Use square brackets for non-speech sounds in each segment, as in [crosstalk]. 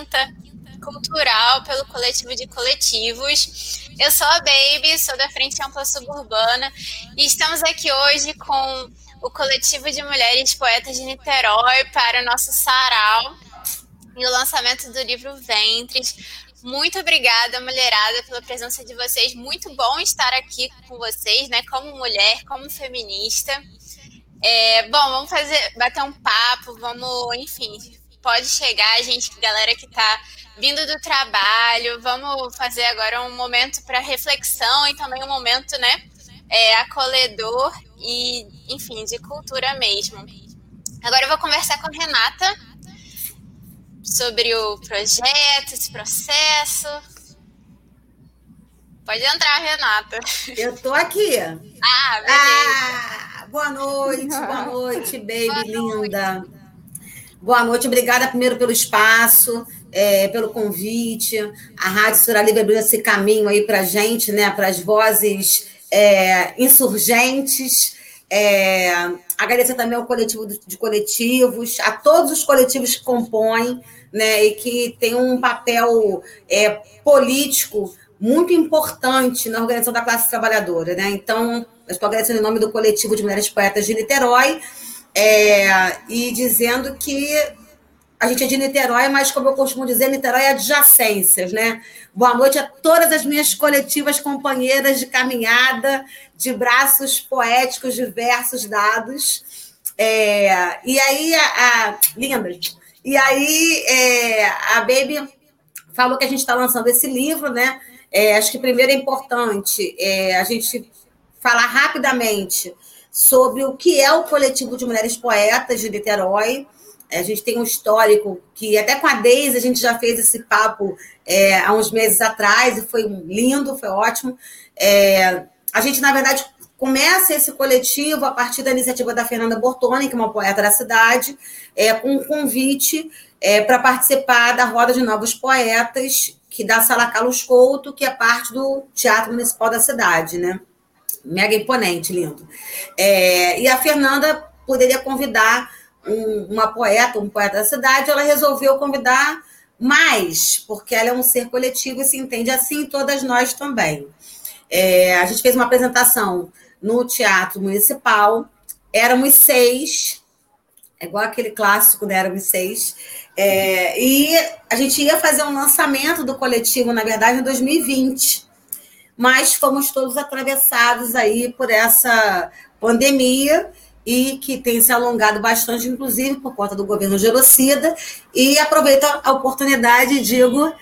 quinta cultural pelo coletivo de coletivos. Eu sou a Baby, sou da Frente Ampla Suburbana e estamos aqui hoje com o coletivo de mulheres poetas de Niterói para o nosso sarau e o lançamento do livro Ventres. Muito obrigada, mulherada, pela presença de vocês. Muito bom estar aqui com vocês, né? Como mulher, como feminista. É, bom, vamos fazer, bater um papo, vamos, enfim, pode chegar gente, galera que está vindo do trabalho, vamos fazer agora um momento para reflexão e também um momento, né, é, acolhedor e, enfim, de cultura mesmo. Agora eu vou conversar com a Renata sobre o projeto, esse processo. Pode entrar, Renata. Eu tô aqui. Ah, beleza. Ah! Boa noite, boa [laughs] noite, baby boa linda. Boa noite, obrigada primeiro pelo espaço, é, pelo convite. A Rádio Sura Livre abriu esse caminho aí para gente, né, para as vozes é, insurgentes. É, agradecer também ao coletivo de coletivos, a todos os coletivos que compõem, né, e que tem um papel é, político muito importante na organização da classe trabalhadora, né? Então, estou agradecendo em nome do coletivo de mulheres poetas de Niterói é, e dizendo que a gente é de Niterói, mas, como eu costumo dizer, Niterói é adjacências, né? Boa noite a todas as minhas coletivas companheiras de caminhada, de braços poéticos diversos dados. É, e aí, a, a, lindas. E aí, é, a Baby falou que a gente está lançando esse livro, né? É, acho que primeiro é importante é, a gente falar rapidamente sobre o que é o coletivo de mulheres poetas de Niterói. É, a gente tem um histórico que, até com a Deise, a gente já fez esse papo é, há uns meses atrás e foi lindo, foi ótimo. É, a gente, na verdade, começa esse coletivo a partir da iniciativa da Fernanda Bortoni, que é uma poeta da cidade, é, com um convite é, para participar da Roda de Novos Poetas, que dá Sala Carlos Couto, que é parte do Teatro Municipal da cidade, né? Mega imponente, lindo. É, e a Fernanda poderia convidar um, uma poeta, um poeta da cidade, ela resolveu convidar mais, porque ela é um ser coletivo e se entende assim, todas nós também. É, a gente fez uma apresentação no Teatro Municipal, éramos seis, é igual aquele clássico, né? Éramos seis. É, e a gente ia fazer um lançamento do coletivo, na verdade, em 2020 mas fomos todos atravessados aí por essa pandemia e que tem se alongado bastante, inclusive por conta do governo genocida. E aproveito a oportunidade e digo: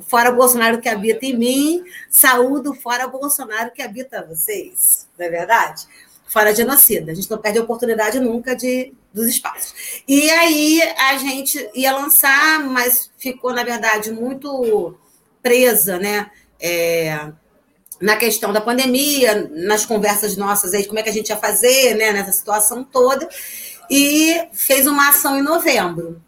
fora Bolsonaro que habita em mim, saúdo fora Bolsonaro que habita vocês, não é verdade? Fora genocida. A gente não perde a oportunidade nunca de, dos espaços. E aí a gente ia lançar, mas ficou, na verdade, muito presa, né? É, na questão da pandemia, nas conversas nossas aí, como é que a gente ia fazer, né, nessa situação toda, e fez uma ação em novembro.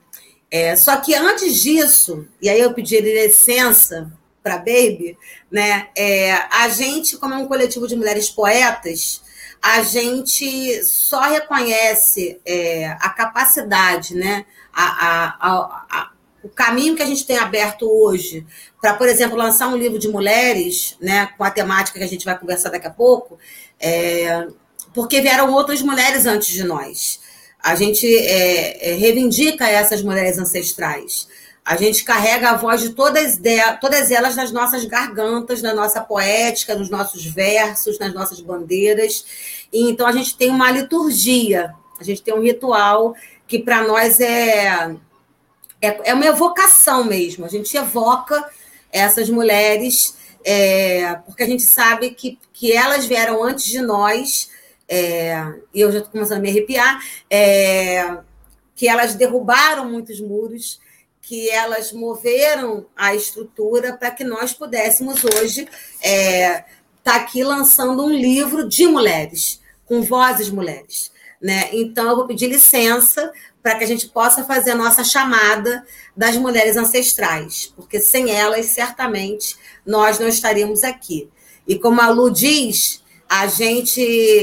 É, só que antes disso, e aí eu pedi licença para Baby, né, é, a gente, como é um coletivo de mulheres poetas, a gente só reconhece é, a capacidade, né, a, a, a, o caminho que a gente tem aberto hoje para, por exemplo, lançar um livro de mulheres, né, com a temática que a gente vai conversar daqui a pouco, é, porque vieram outras mulheres antes de nós. A gente é, é, reivindica essas mulheres ancestrais. A gente carrega a voz de todas, de, todas elas nas nossas gargantas, na nossa poética, nos nossos versos, nas nossas bandeiras. E, então a gente tem uma liturgia, a gente tem um ritual que para nós é é, é uma evocação mesmo. A gente evoca essas mulheres, é, porque a gente sabe que, que elas vieram antes de nós, é, e eu já estou começando a me arrepiar, é, que elas derrubaram muitos muros, que elas moveram a estrutura para que nós pudéssemos hoje estar é, tá aqui lançando um livro de mulheres, com vozes mulheres. Né? Então, eu vou pedir licença para que a gente possa fazer a nossa chamada das mulheres ancestrais, porque sem elas, certamente, nós não estaríamos aqui. E como a Lu diz, a gente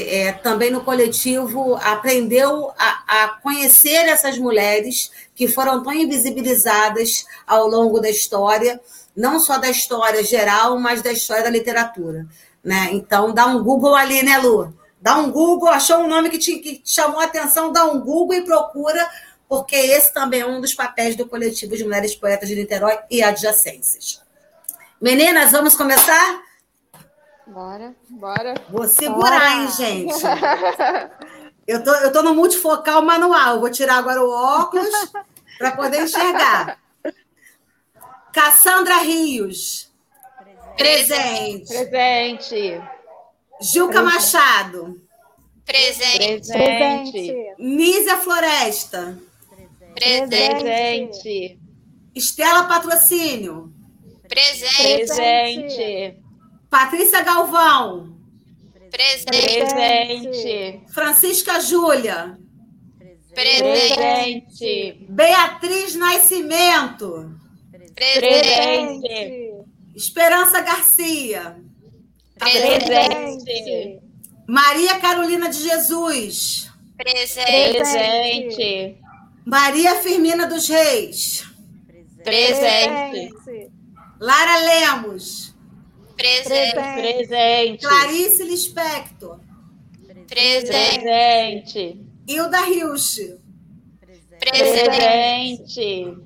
é, também no coletivo aprendeu a, a, conhecer essas mulheres que foram tão invisibilizadas ao longo da história, não só da história geral, mas da história da literatura. Né? Então, dá um Google ali, né, Lu? Dá um Google, achou um nome que te, que te chamou a atenção, dá um Google e procura, porque esse também é um dos papéis do coletivo de mulheres poetas de Niterói e adjacências. Meninas, vamos começar? Bora, bora. Vou segurar, bora. hein, gente? Eu tô, eu tô no multifocal manual. Vou tirar agora o óculos para poder enxergar. Cassandra Rios. Presente. Presente. Gilca Presente. Machado. Presente. Presente. Nízia Floresta. Presente. Presente. Estela Patrocínio. Presente. Presente. Patrícia Galvão. Presente. Presente. Francisca Júlia. Presente. Beatriz Nascimento. Presente. Esperança Garcia. Presente. Maria Carolina de Jesus. Presente. Presente. Maria Firmina dos Reis. Presente. Lara Lemos. Presente. Presente. Clarice Lispector. Presente. Presente. Hilda Hilsch. Presente.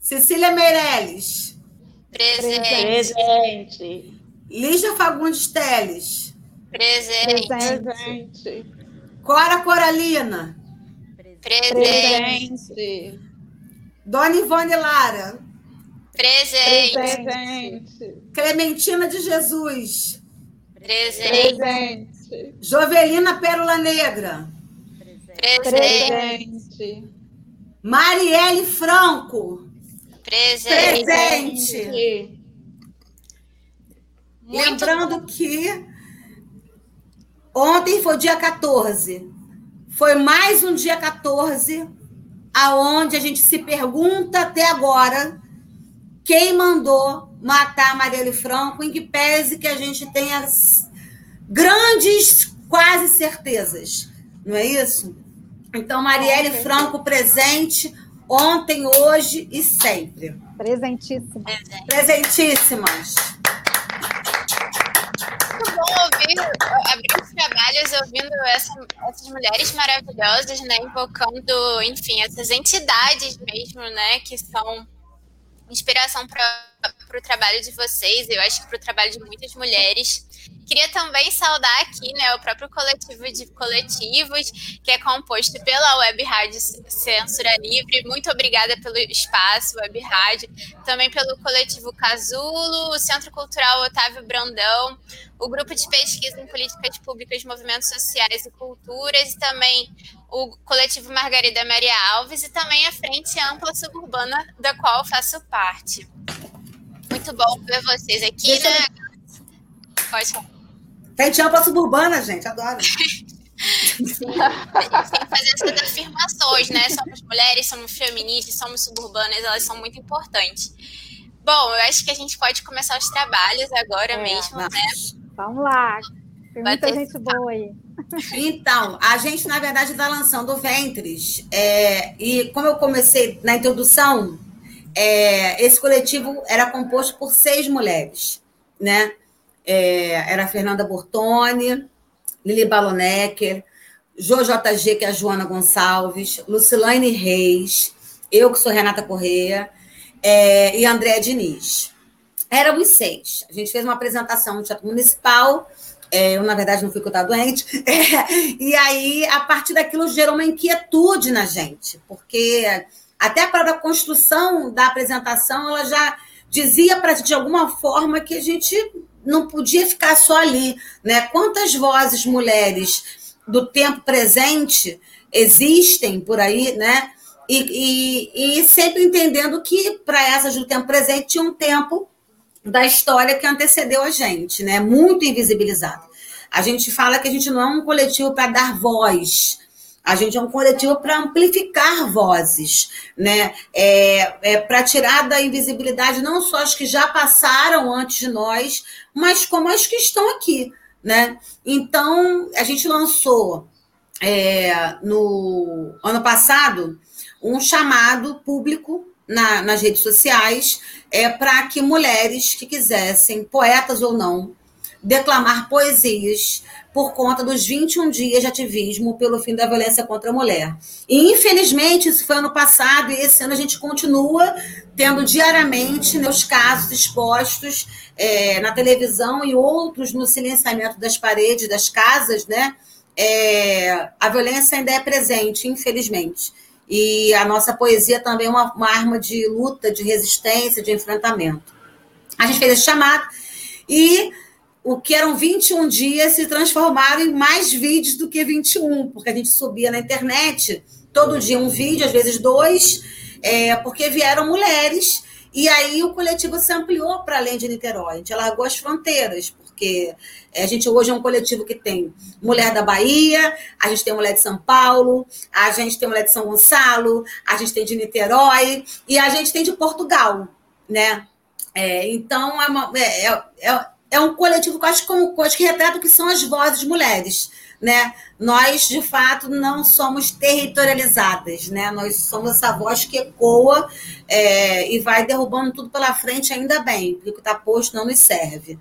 Cecília Meirelles. Presente. Presente. Lígia Fagundes Teles. Presente. Presente. Cora Coralina. Presente. Dona Ivone Lara. Presente. Presente. Clementina de Jesus. Presente. Presente. Jovelina Pérola Negra. Presente. Presente. Marielle Franco. Presente. Presente. Muito Lembrando que ontem foi dia 14. Foi mais um dia 14, aonde a gente se pergunta até agora quem mandou matar Marielle Franco, em que pese que a gente tenha grandes quase certezas, não é isso? Então, Marielle okay. Franco presente ontem, hoje e sempre. Presentíssima. Presentíssimas. Abrir os trabalhos ouvindo essa, essas mulheres maravilhosas, né? Invocando, enfim, essas entidades mesmo, né? Que são inspiração para o trabalho de vocês, eu acho que para o trabalho de muitas mulheres. Queria também saudar aqui né, o próprio coletivo de coletivos, que é composto pela Web Rádio Censura Livre. Muito obrigada pelo espaço, Web Rádio. Também pelo coletivo Casulo, o Centro Cultural Otávio Brandão, o Grupo de Pesquisa em Políticas Públicas, Movimentos Sociais e Culturas, e também o coletivo Margarida Maria Alves, e também a Frente Ampla Suburbana, da qual faço parte. Muito bom ver vocês aqui, Deixa né? Pode falar. Frente ampla suburbana, gente, adoro. Sim, a gente tem que fazer essas afirmações, né? Somos mulheres, somos feministas, somos suburbanas, elas são muito importantes. Bom, eu acho que a gente pode começar os trabalhos agora É, mesmo, vamos. né? Vamos lá. Tem muita ter- gente boa aí. Então, a gente, na verdade, está lançando Ventres. É, e como eu comecei na introdução, é, esse coletivo era composto por seis mulheres, né? É, era Fernanda Bortoni, Lili Balonecker, JG, que é a Joana Gonçalves, Lucilane Reis, eu que sou Renata Correia, é, e Andréa Diniz. Éramos seis. A gente fez uma apresentação no Teatro Municipal. é, eu, na verdade, não fui estava doente. [laughs] É, e aí, a partir daquilo, gerou uma inquietude na gente, porque até a própria construção da apresentação, ela já dizia para de alguma forma que a gente não podia ficar só ali, né? Quantas vozes mulheres do tempo presente existem por aí, né? E, e, e sempre entendendo que, para essas do tempo presente, tinha um tempo da história que antecedeu a gente, né? Muito invisibilizado. A gente fala que a gente não é um coletivo para dar voz, a gente é um coletivo para amplificar vozes, né? É, é para tirar da invisibilidade não só as que já passaram antes de nós, mas como as que estão aqui, né? Então, a gente lançou é, no ano passado um chamado público na, nas redes sociais é, para que mulheres que quisessem, poetas ou não, declamar poesias por conta dos 21 dias de ativismo pelo fim da violência contra a mulher. E, infelizmente, isso foi ano passado e esse ano a gente continua tendo diariamente né, os casos expostos é, na televisão e outros no silenciamento das paredes das casas, né? É, a violência ainda é presente, infelizmente. E a nossa poesia também é uma, uma arma de luta, de resistência, de enfrentamento. A gente fez esse chamado e o que eram 21 dias se transformaram em mais vídeos do que 21, porque a gente subia na internet todo dia um vídeo, às vezes dois, é, porque vieram mulheres, e aí o coletivo se ampliou para além de Niterói, a gente largou as fronteiras, porque é, a gente hoje é um coletivo que tem mulher da Bahia, a gente tem mulher de São Paulo, a gente tem mulher de São Gonçalo, a gente tem de Niterói, e a gente tem de Portugal, né? É, então, é, uma, é, é, é um coletivo acho, como, acho que retrata o que são as vozes mulheres. Né? Nós, de fato, não somos territorializadas, né? Nós somos essa voz que ecoa é, e vai derrubando tudo pela frente, ainda bem, porque o que está posto não nos serve.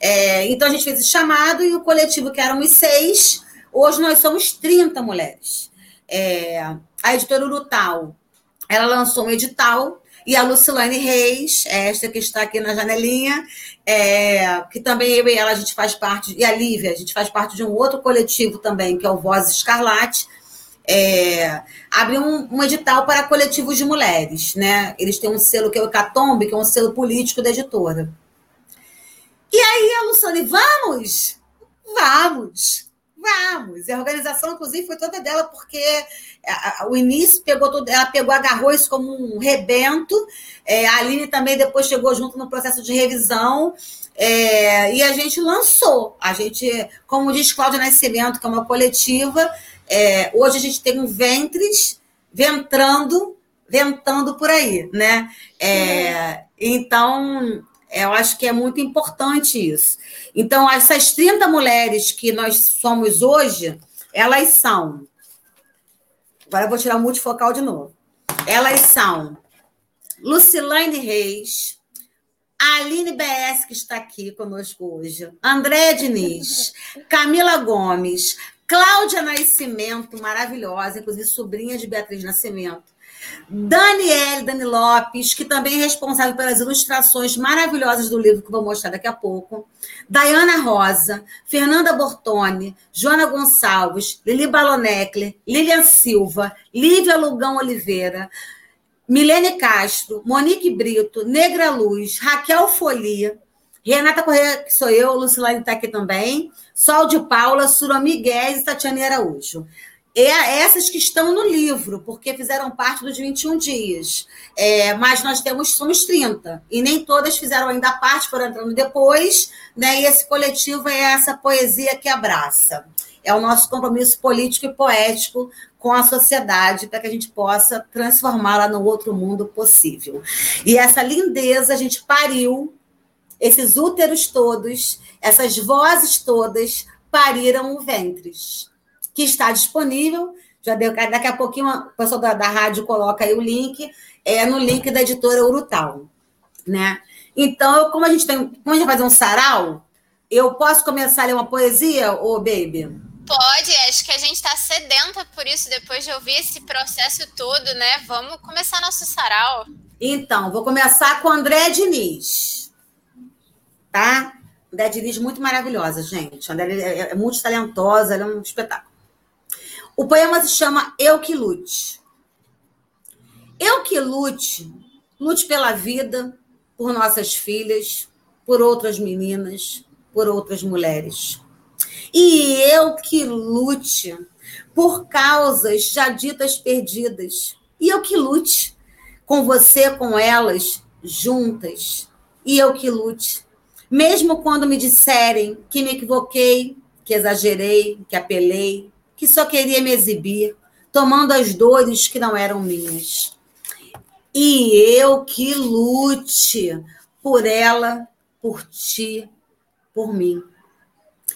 É, então, a gente fez esse chamado e o coletivo, que eram os seis, hoje nós somos 30 mulheres. É, a editora Urutal, ela lançou um edital e a Lucilane Reis, esta que está aqui na janelinha, é, que também eu e ela a gente faz parte, e a Lívia, a gente faz parte de um outro coletivo também, que é o Voz Escarlate, é, abriu um, um, edital para coletivos de mulheres, né? Eles têm um selo que é o Catombe, que é um selo político da editora. E aí a Luciane, vamos! Vamos! Vamos! E a organização, inclusive, foi toda dela, porque o início pegou tudo, ela pegou, agarrou isso como um rebento. É, a Aline também depois chegou junto no processo de revisão. É, e a gente lançou. A gente, como diz Cláudia Nascimento, que é uma coletiva, é, hoje a gente tem um ventres ventrando, ventando por aí, né? É, então, eu acho que é muito importante isso. Então, essas 30 mulheres que nós somos hoje, elas são Agora eu vou tirar o multifocal de novo. Elas são Lucilane Reis, Aline BS, que está aqui conosco hoje, André Diniz, [laughs] Camila Gomes, Cláudia Nascimento, maravilhosa, inclusive sobrinha de Beatriz Nascimento, Daniele Dani Lopes, que também é responsável pelas ilustrações maravilhosas do livro que vou mostrar daqui a pouco. Dayana Rosa, Fernanda Bortoni, Joana Gonçalves, Lili Balonecler, Lilian Silva, Lívia Lugão Oliveira, Milene Castro, Monique Brito, Negra Luz, Raquel Folia, Renata Correia, que sou eu, Lucilane está aqui também, Sol de Paula, Surami Guedes e Tatiane Araújo é essas que estão no livro, porque fizeram parte dos 21 dias. É, mas nós temos, somos 30, e nem todas fizeram ainda parte, foram entrando depois, né? E esse coletivo é essa poesia que abraça. É o nosso compromisso político e poético com a sociedade para que a gente possa transformá-la no outro mundo possível. E essa lindeza a gente pariu, esses úteros todos, essas vozes todas pariram o ventres que está disponível. Já deu, daqui a pouquinho o pessoal da, da rádio coloca aí o link, é no link da editora Urutal. Né? Então, como a gente tem. Como a gente vai fazer um sarau, eu posso começar a ler uma poesia, ô baby? Pode, acho que a gente está sedenta por isso, depois de ouvir esse processo todo, né? Vamos começar nosso sarau. Então, vou começar com André Diniz. Tá? André Diniz, muito maravilhosa, gente. André é, é muito talentosa, ela é um espetáculo. O poema se chama Eu que lute. Eu que lute, lute pela vida, por nossas filhas, por outras meninas, por outras mulheres. E eu que lute por causas já ditas perdidas E eu que lute com você, com elas, juntas. E eu que lute. Mesmo quando me disserem que me equivoquei, que exagerei, que apelei, que só queria me exibir, tomando as dores que não eram minhas. E eu que lute por ela, por ti, por mim.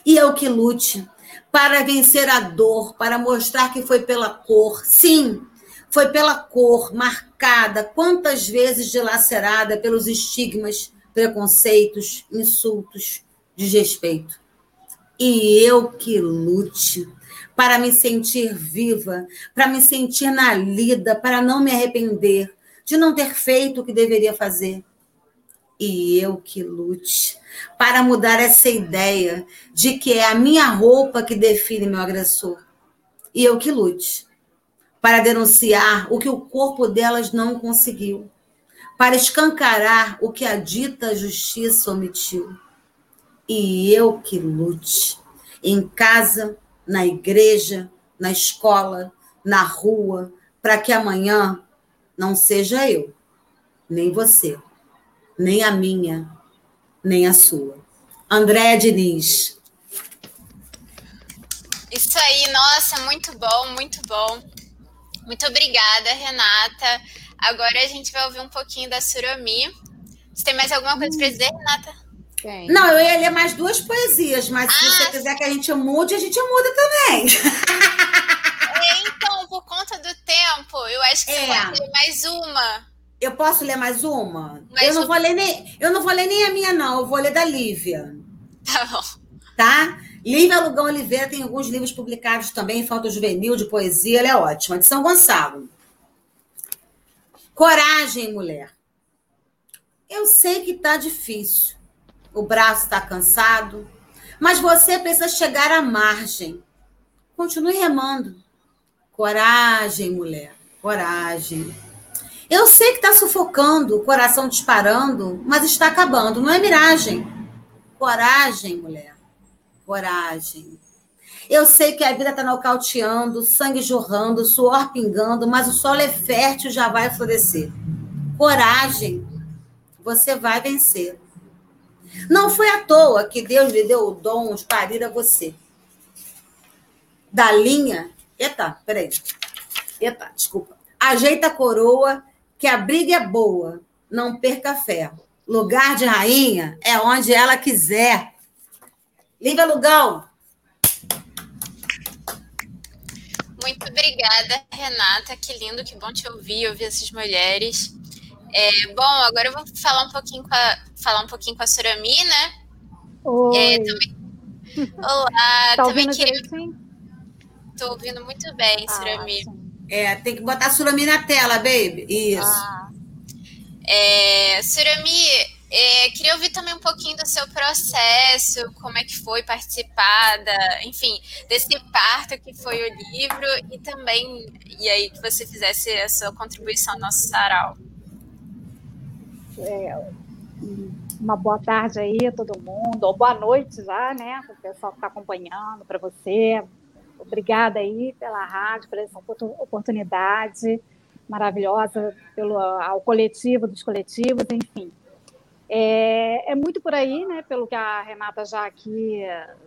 E eu que lute para vencer a dor, para mostrar que foi pela cor. Sim, foi pela cor marcada, quantas vezes dilacerada pelos estigmas, preconceitos, insultos, desrespeito. E eu que lute para me sentir viva, para me sentir na lida, para não me arrepender de não ter feito o que deveria fazer. E eu que lute para mudar essa ideia de que é a minha roupa que define meu agressor. E eu que lute para denunciar o que o corpo delas não conseguiu, para escancarar o que a dita justiça omitiu. E eu que lute em casa, na igreja, na escola, na rua, para que amanhã não seja eu, nem você, nem a minha, nem a sua. Andréa Diniz. Isso aí, nossa, muito bom, muito bom. Muito obrigada, Renata. Agora a gente vai ouvir um pouquinho da Surami. Você tem mais alguma coisa para dizer, Renata? Tem. Não, eu ia ler mais duas poesias, mas ah, se você quiser que a gente mude, a gente muda também. [laughs] É, então, por conta do tempo, eu acho que é. você pode ler mais uma. Eu posso ler mais uma? Mais eu não vou ler nem, eu não vou ler nem a minha não, eu vou ler da Lívia. Tá bom. Tá? Lívia Lugão Oliveira tem alguns livros publicados também, Foto Juvenil de poesia, ela é ótima, de São Gonçalo. Coragem, mulher. Eu sei que tá difícil. O braço está cansado, mas você precisa chegar à margem. Continue remando. Coragem, mulher. Coragem. Eu sei que está sufocando, o coração disparando, mas está acabando, não é miragem. Coragem, mulher. Coragem. Eu sei que a vida está nocauteando, sangue jorrando, suor pingando, mas o solo é fértil já vai florescer. Coragem. Você vai vencer. Não foi à toa que Deus lhe deu o dom de parir a você. Da linha. Eita, peraí. Eita, desculpa. Ajeita a coroa que a briga é boa, não perca fé. Lugar de rainha é onde ela quiser. Lívia Lugão. Muito obrigada, Renata. Que lindo, que bom te ouvir, ouvir essas mulheres. É, bom, agora eu vou falar um pouquinho com a, falar um pouquinho com a Surami, né? Oi. É, também... Olá, tá também queria. Estou ouvindo muito bem, ah, Surami. Sim. É, tem que botar a Surami na tela, baby. Isso. Ah. É, Surami, é, queria ouvir também um pouquinho do seu processo, como é que foi participar da, enfim, desse parto que foi o livro e também, e aí que você fizesse a sua contribuição ao nosso sarau. É, uma boa tarde aí a todo mundo, ou boa noite já, né, para o pessoal que está acompanhando, para você, Obrigada aí pela rádio, por essa oportunidade maravilhosa, pelo ao coletivo dos coletivos, enfim. É, é, muito por aí, né, pelo que a Renata já aqui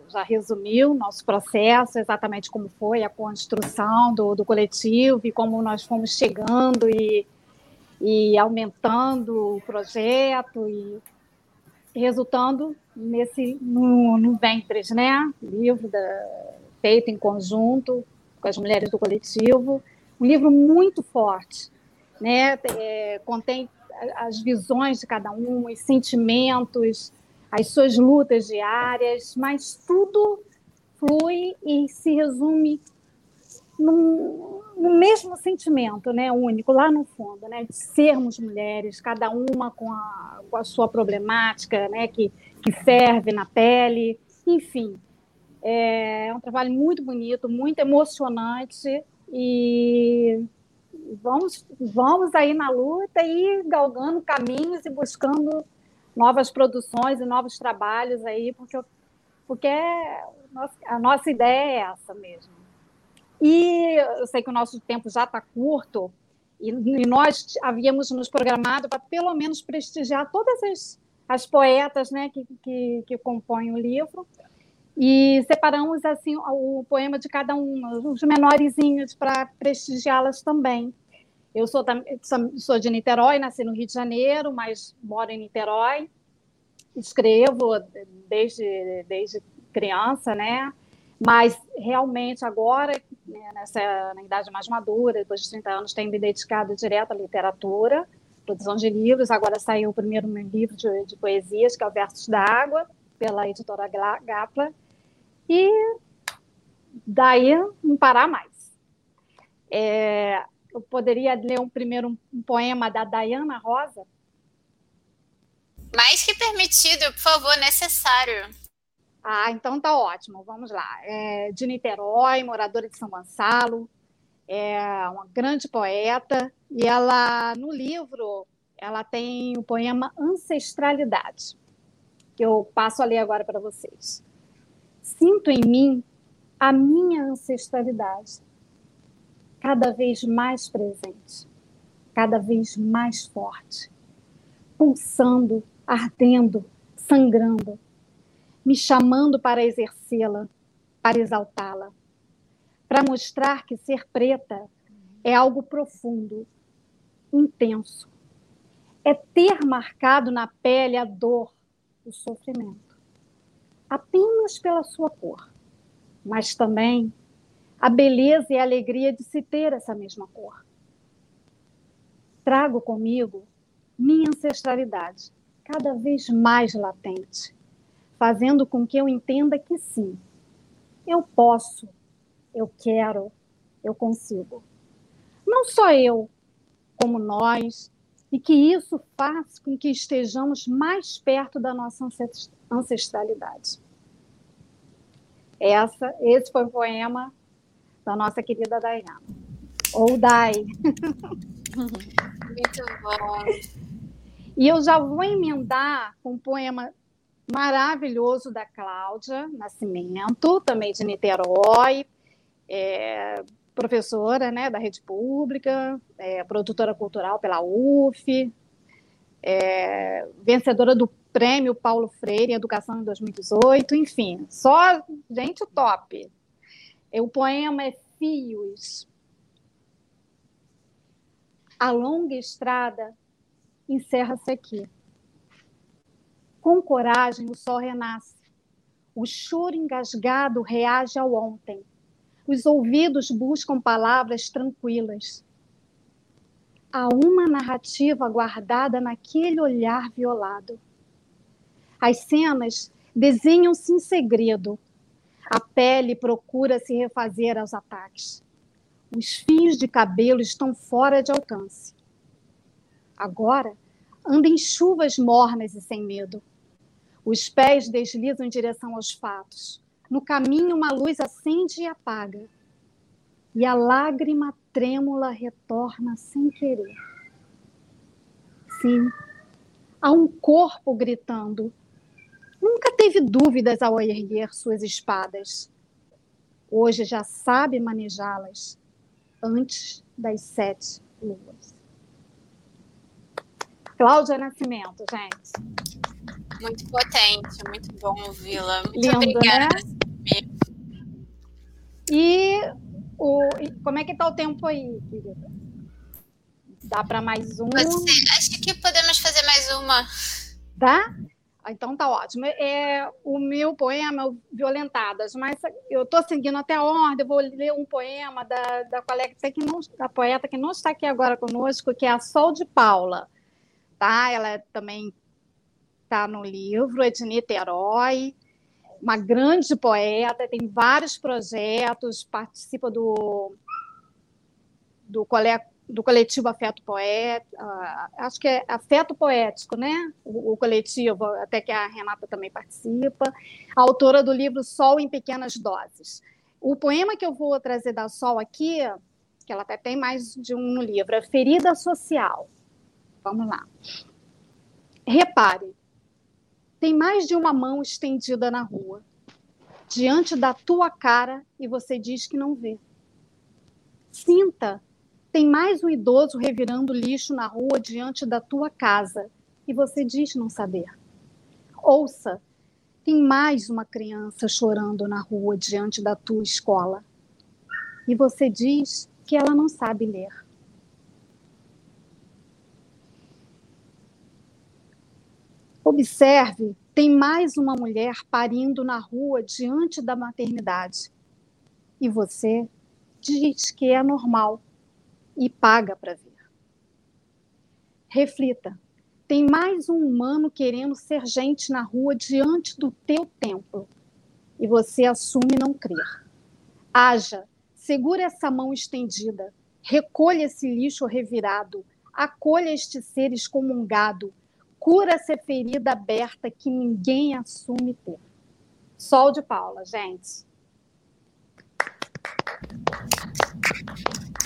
já resumiu, nosso processo, exatamente como foi a construção do, do coletivo e como nós fomos chegando e, e aumentando o projeto e resultando nesse no, no Ventres, né, livro da, feito em conjunto com as mulheres do coletivo. Um livro muito forte, né? É, contém as visões de cada um, os sentimentos, as suas lutas diárias, mas tudo flui e se resume num, no mesmo sentimento, né, único, lá no fundo, né, de sermos mulheres, cada uma com a, com a sua problemática, né, que, que ferve na pele, enfim, é um trabalho muito bonito, muito emocionante e vamos, vamos aí na luta e galgando caminhos e buscando novas produções e novos trabalhos aí, porque, porque a nossa ideia é essa mesmo. E eu sei que o nosso tempo já está curto, E, e nós havíamos nos programado para, pelo menos, prestigiar todas as, as poetas né, que, que, que compõem o livro. E separamos assim o poema de cada uma, os menorzinhos, para prestigiá-las também. Eu sou, sou de Niterói, nasci no Rio de Janeiro, mas moro em Niterói. Escrevo desde, desde criança, né? Mas realmente agora, né, nessa na idade mais madura, depois de 30 anos, tenho me dedicado direto à literatura, produção de livros. Agora saiu o primeiro livro de, de poesias, que é o Versos da Água, pela editora Gapla. E daí não parar mais. É, eu poderia ler um primeiro um poema da Diana Rosa? Mais que permitido, por favor, necessário. Ah, então tá ótimo. Vamos lá. É de Niterói, moradora de São Gonçalo, é uma grande poeta e ela no livro ela tem o poema Ancestralidade que eu passo a ler agora para vocês. Sinto em mim a minha ancestralidade cada vez mais presente, cada vez mais forte, pulsando, ardendo, sangrando me chamando para exercê-la, para exaltá-la, para mostrar que ser preta é algo profundo, intenso. É ter marcado na pele a dor, o sofrimento, apenas pela sua cor, mas também a beleza e a alegria de se ter essa mesma cor. Trago comigo minha ancestralidade, cada vez mais latente, fazendo com que eu entenda que sim, eu posso, eu quero, eu consigo. Não só eu, como nós, e que isso faz com que estejamos mais perto da nossa ancestralidade. Essa, esse foi o poema da nossa querida Dayana. Ou Dai. [laughs] Muito bom. E eu já vou emendar com um poema maravilhoso da Cláudia Nascimento, também de Niterói, é, professora né, da rede pública, é, produtora cultural pela UF, é, vencedora do prêmio Paulo Freire em Educação em 2018, enfim, só gente top. O poema é Fios. A longa estrada encerra-se aqui. Com coragem, o sol renasce. O choro engasgado reage ao ontem. Os ouvidos buscam palavras tranquilas. Há uma narrativa guardada naquele olhar violado. As cenas desenham-se em segredo. A pele procura se refazer aos ataques. Os fios de cabelo estão fora de alcance. Agora, anda em chuvas mornas e sem medo. Os pés deslizam em direção aos fatos. No caminho, uma luz acende e apaga. E a lágrima trêmula retorna sem querer. Sim, há um corpo gritando. Nunca teve dúvidas ao erguer suas espadas. Hoje já sabe manejá-las antes das sete luas. Cláudia Nascimento, gente. Muito potente, muito bom ouvi-la. Muito Lindo, obrigada. Né? E o, como é que está o tempo aí, querida? Dá para mais um? Acho que podemos fazer mais uma. Tá? Então tá ótimo. É o meu poema Violentadas, mas eu estou seguindo até a ordem. vou ler um poema da, da colega que não, da poeta que não está aqui agora conosco, que é a Sol de Paula. Tá? Ela é também está no livro, é de Niterói, uma grande poeta, tem vários projetos, participa do, do, cole, do coletivo Afeto Poético, uh, acho que é Afeto Poético, né? O, o, coletivo, até que a Renata também participa, autora do livro Sol em Pequenas Doses. O poema que eu vou trazer da Sol aqui, que ela até tem mais de um no livro, é Ferida Social. Vamos lá. Repare, tem mais de uma mão estendida na rua, diante da tua cara, e você diz que não vê. Sinta Tem mais um idoso revirando lixo na rua diante da tua casa e você diz não saber. Ouça, tem mais uma criança chorando na rua diante da tua escola e você diz que ela não sabe ler. Observe, tem mais uma mulher parindo na rua diante da maternidade. E você diz que é normal e paga para ver. Reflita, tem mais um humano querendo ser gente na rua diante do teu templo. E você assume não crer. Haja, segura essa mão estendida, recolha esse lixo revirado, acolha este ser excomungado, cura essa ferida aberta que ninguém assume ter. Sol de Paula, gente.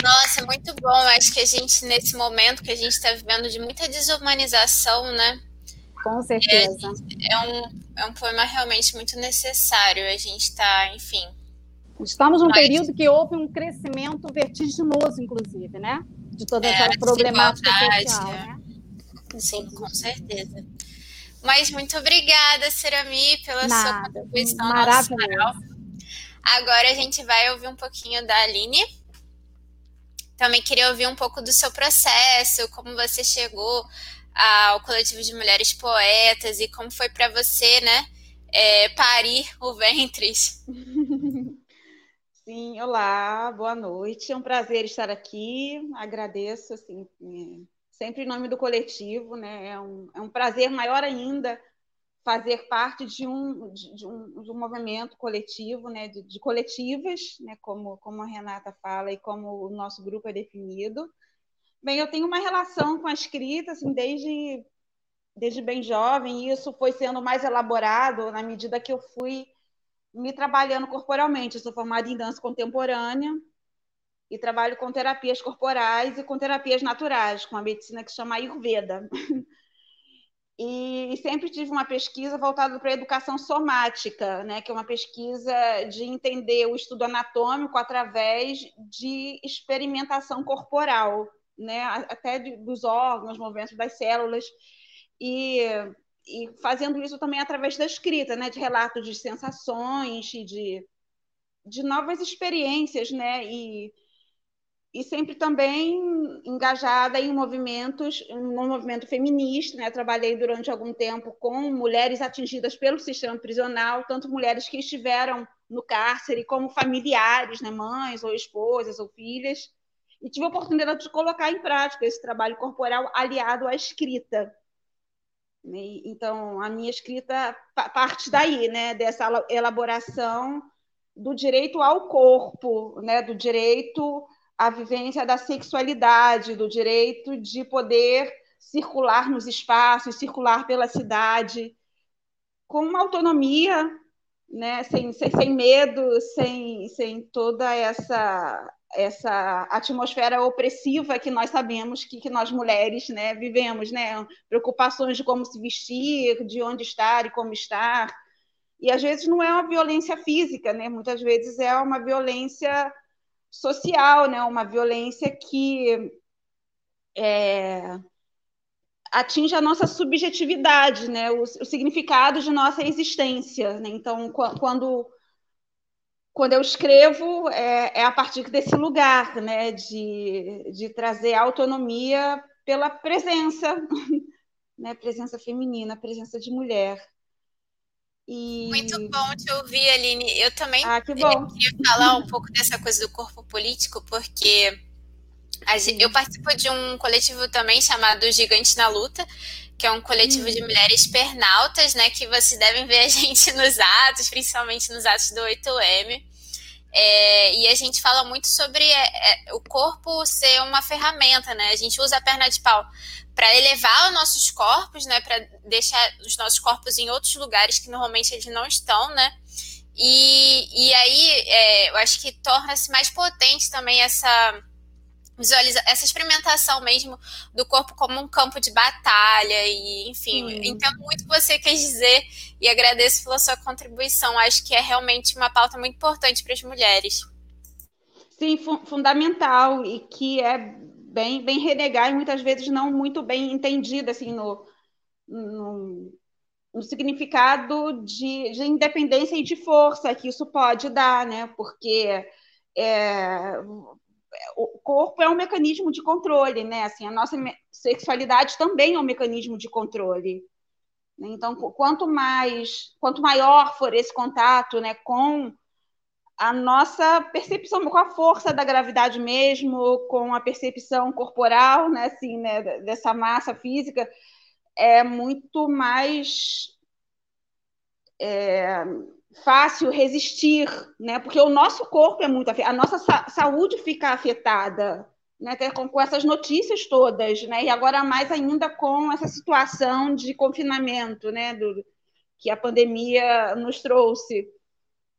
Nossa, muito bom. Acho que a gente, nesse momento que a gente está vivendo de muita desumanização, né? Com certeza. É, é, um, é um poema realmente muito necessário. A gente está, enfim. Estamos num período que houve um crescimento vertiginoso, inclusive, né? De toda é, essa problemática social, é. né? Sim, com certeza. Mas muito obrigada, Cerami, pela Nada, sua contribuição canal. Agora a gente vai ouvir um pouquinho da Aline. Também queria ouvir um pouco do seu processo, como você chegou ao coletivo de mulheres poetas e como foi para você, né, é, parir o Ventres. [laughs] Sim, olá, boa noite. É um prazer estar aqui. Agradeço, assim, sempre em nome do coletivo, né? É um, é um prazer maior ainda fazer parte de um, de, um, de um movimento coletivo, né? De, de, coletivas, né? Como, como a Renata fala e como o nosso grupo é definido. Bem, eu tenho uma relação com a escrita, assim, desde, desde bem jovem, e isso foi sendo mais elaborado na medida que eu fui me trabalhando corporalmente. Eu sou formada em dança contemporânea, e trabalho com terapias corporais e com terapias naturais, com a medicina que se chama Ayurveda. [laughs] E sempre tive uma pesquisa voltada para a educação somática, né, que é uma pesquisa de entender o estudo anatômico através de experimentação corporal, né, até de, dos órgãos, movimentos das células, e, e fazendo isso também através da escrita, né, de relatos de sensações, de, de novas experiências, né, e e sempre também engajada em movimentos, no movimento feminista, né? Trabalhei durante algum tempo com mulheres atingidas pelo sistema prisional, tanto mulheres que estiveram no cárcere como familiares, né? Mães ou esposas ou filhas, e tive a oportunidade de colocar em prática esse trabalho corporal aliado à escrita. Então, a minha escrita parte daí, né? Dessa elaboração do direito ao corpo, né? Do direito a vivência da sexualidade, do direito de poder circular nos espaços, circular pela cidade, com uma autonomia, né, sem, sem, sem medo, sem, sem toda essa, essa atmosfera opressiva que nós sabemos que, que nós mulheres né, vivemos, né? preocupações de como se vestir, de onde estar e como estar. E às vezes não é uma violência física, né? muitas vezes é uma violência social, né? uma violência que é, atinge a nossa subjetividade, né? o, o significado de nossa existência. Né? Então, quando, quando eu escrevo, é, é, a partir desse lugar né? de, de trazer autonomia pela presença, [laughs] né? presença feminina, presença de mulher. E... Muito bom te ouvir, Aline. Eu também ah, queria falar um pouco dessa coisa do corpo político, porque eu participo de um coletivo também chamado Gigante na Luta, que é um coletivo de mulheres pernaltas, né? Que vocês devem ver a [laughs] gente nos atos, principalmente nos atos do 8M. É, e a gente fala muito sobre é, é, o corpo ser uma ferramenta, né? A gente usa a perna de pau para elevar os nossos corpos, né, para deixar os nossos corpos em outros lugares que normalmente eles não estão, né? E, e aí é, eu acho que torna-se mais potente também essa visualiza essa experimentação mesmo do corpo como um campo de batalha e enfim Sim. entendo muito o que você quer dizer e agradeço pela sua contribuição acho que é realmente uma pauta muito importante para as mulheres sim, fu fundamental e que é bem, bem renegada e muitas vezes não muito bem entendida assim no, no, no significado de, de, independência e de força que isso pode dar, né? Porque é, o corpo é um mecanismo de controle, né? Assim, a nossa sexualidade também é um mecanismo de controle. Então, quanto mais, quanto maior for esse contato, né, com a nossa percepção, com a força da gravidade mesmo, com a percepção corporal, né, assim, né, dessa massa física, é muito mais é, fácil resistir, né? Porque o nosso corpo é muito afetado, a nossa sa saúde fica afetada, né? Com, com, essas notícias todas, né? E agora mais ainda com essa situação de confinamento, né? Do, que a pandemia nos trouxe.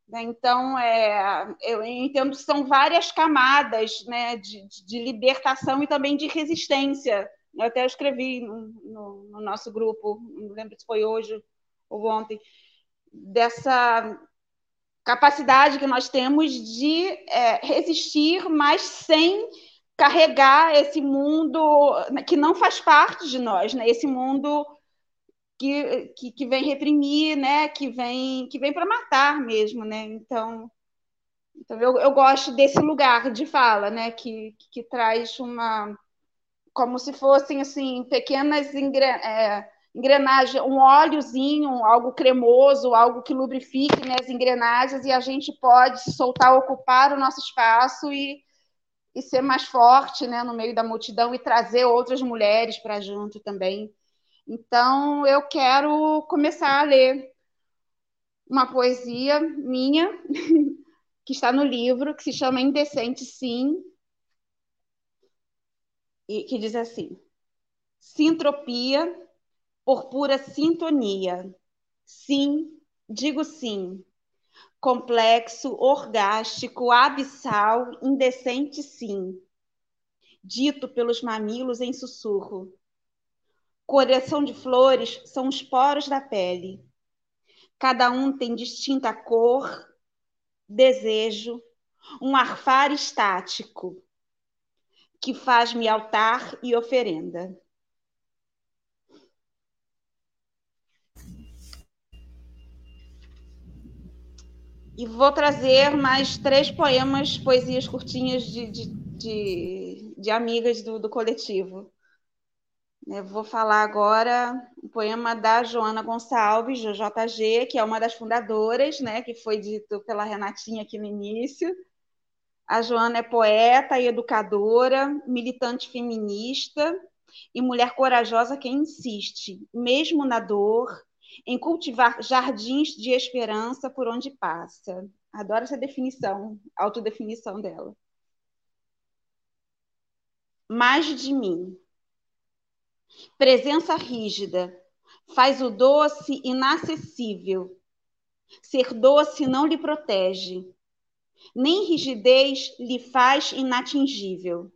Né? Então, é, eu entendo que são várias camadas né, de, de libertação e também de resistência. Eu até escrevi no, no, no nosso grupo, não lembro se foi hoje ou ontem, dessa capacidade que nós temos de é, resistir, mas sem carregar esse mundo que não faz parte de nós, né? Esse mundo que, que, que vem reprimir, né? Que vem que vem para matar mesmo, né? Então, então eu, eu gosto desse lugar de fala, né? Que, que, que traz uma como se fossem assim pequenas ingre, é, engrenagem, um óleozinho, algo cremoso, algo que lubrifique né, as engrenagens e a gente pode soltar, ocupar o nosso espaço e, e ser mais forte né, no meio da multidão e trazer outras mulheres para junto também. Então, eu quero começar a ler uma poesia minha, [laughs] que está no livro, que se chama Indecente Sim, e que diz assim: Sintropia por pura sintonia. Sim, digo sim. Complexo, orgástico, abissal, indecente, sim. Dito pelos mamilos em sussurro. Coração de flores são os poros da pele. Cada um tem distinta cor, desejo, um arfar estático que faz-me altar e oferenda. E vou trazer mais três poemas, poesias curtinhas de, de, de, de amigas do, do coletivo. Eu vou falar agora um poema da Joana Gonçalves, JG, que é uma das fundadoras, né, que foi dito pela Renatinha aqui no início. A Joana é poeta e educadora, militante feminista e mulher corajosa que insiste, mesmo na dor, em cultivar jardins de esperança por onde passa. Adoro essa definição, autodefinição dela. Mais de mim. Presença rígida faz o doce inacessível. Ser doce não lhe protege, nem rigidez lhe faz inatingível.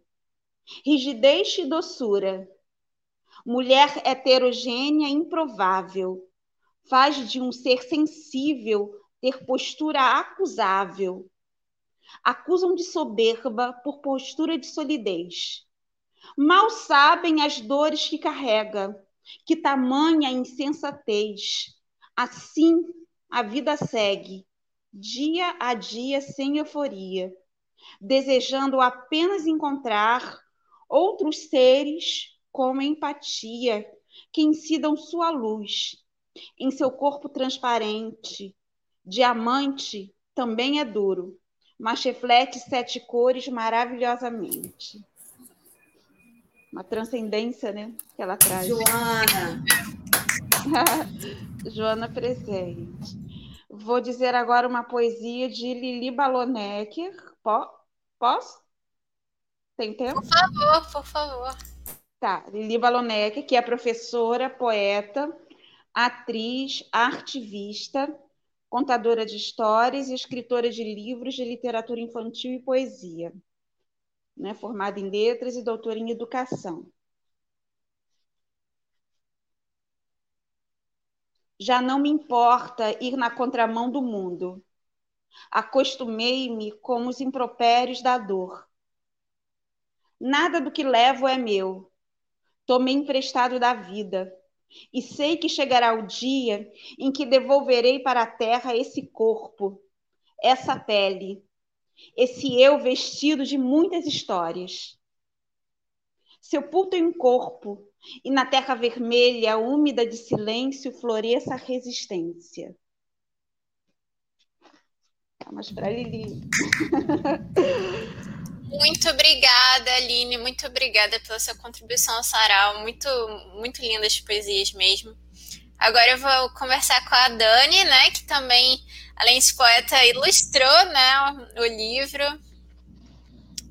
Rigidez e doçura. Mulher heterogênea improvável, faz de um ser sensível ter postura acusável. Acusam de soberba por postura de solidez. Mal sabem as dores que carrega, que tamanha insensatez. Assim a vida segue, dia a dia sem euforia, desejando apenas encontrar outros seres com empatia que incidam sua luz em seu corpo transparente, diamante também é duro, mas reflete sete cores maravilhosamente. Uma transcendência, né? Que ela traz. Joana! [laughs] Joana presente. Vou dizer agora uma poesia de Lili Balonecker. Posso? Tem tempo? Por favor, por favor. Tá, Lili Balonecker, que é professora, poeta, atriz, artivista, contadora de histórias e escritora de livros de literatura infantil e poesia, né? formada em letras e doutora em educação. Já não me importa ir na contramão do mundo. Acostumei-me com os impropérios da dor. Nada do que levo é meu. Tomei emprestado da vida. E sei que chegará o dia em que devolverei para a terra esse corpo, essa pele, esse eu vestido de muitas histórias. Sepulto em um corpo, e na terra vermelha, úmida de silêncio, floresça a resistência. Vamos para Lili. [laughs] Muito obrigada, Aline. Muito obrigada pela sua contribuição ao sarau. Muito, muito lindas poesias mesmo. Agora eu vou conversar com a Dani, né, que também, além de poeta, ilustrou, né, o livro.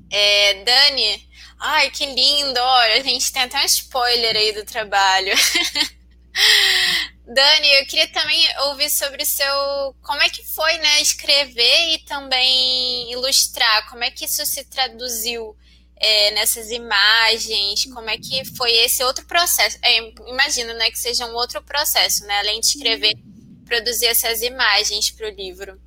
É, Dani, ai, que lindo! Olha, a gente tem até um spoiler aí do trabalho. [laughs] Dani, eu queria também ouvir sobre o seu. Como é que foi, né? Escrever e também ilustrar. Como é que isso se traduziu é, nessas imagens? Como é que foi esse outro processo? É, imagino, né, que seja um outro processo, né? Além de escrever, produzir essas imagens para o livro.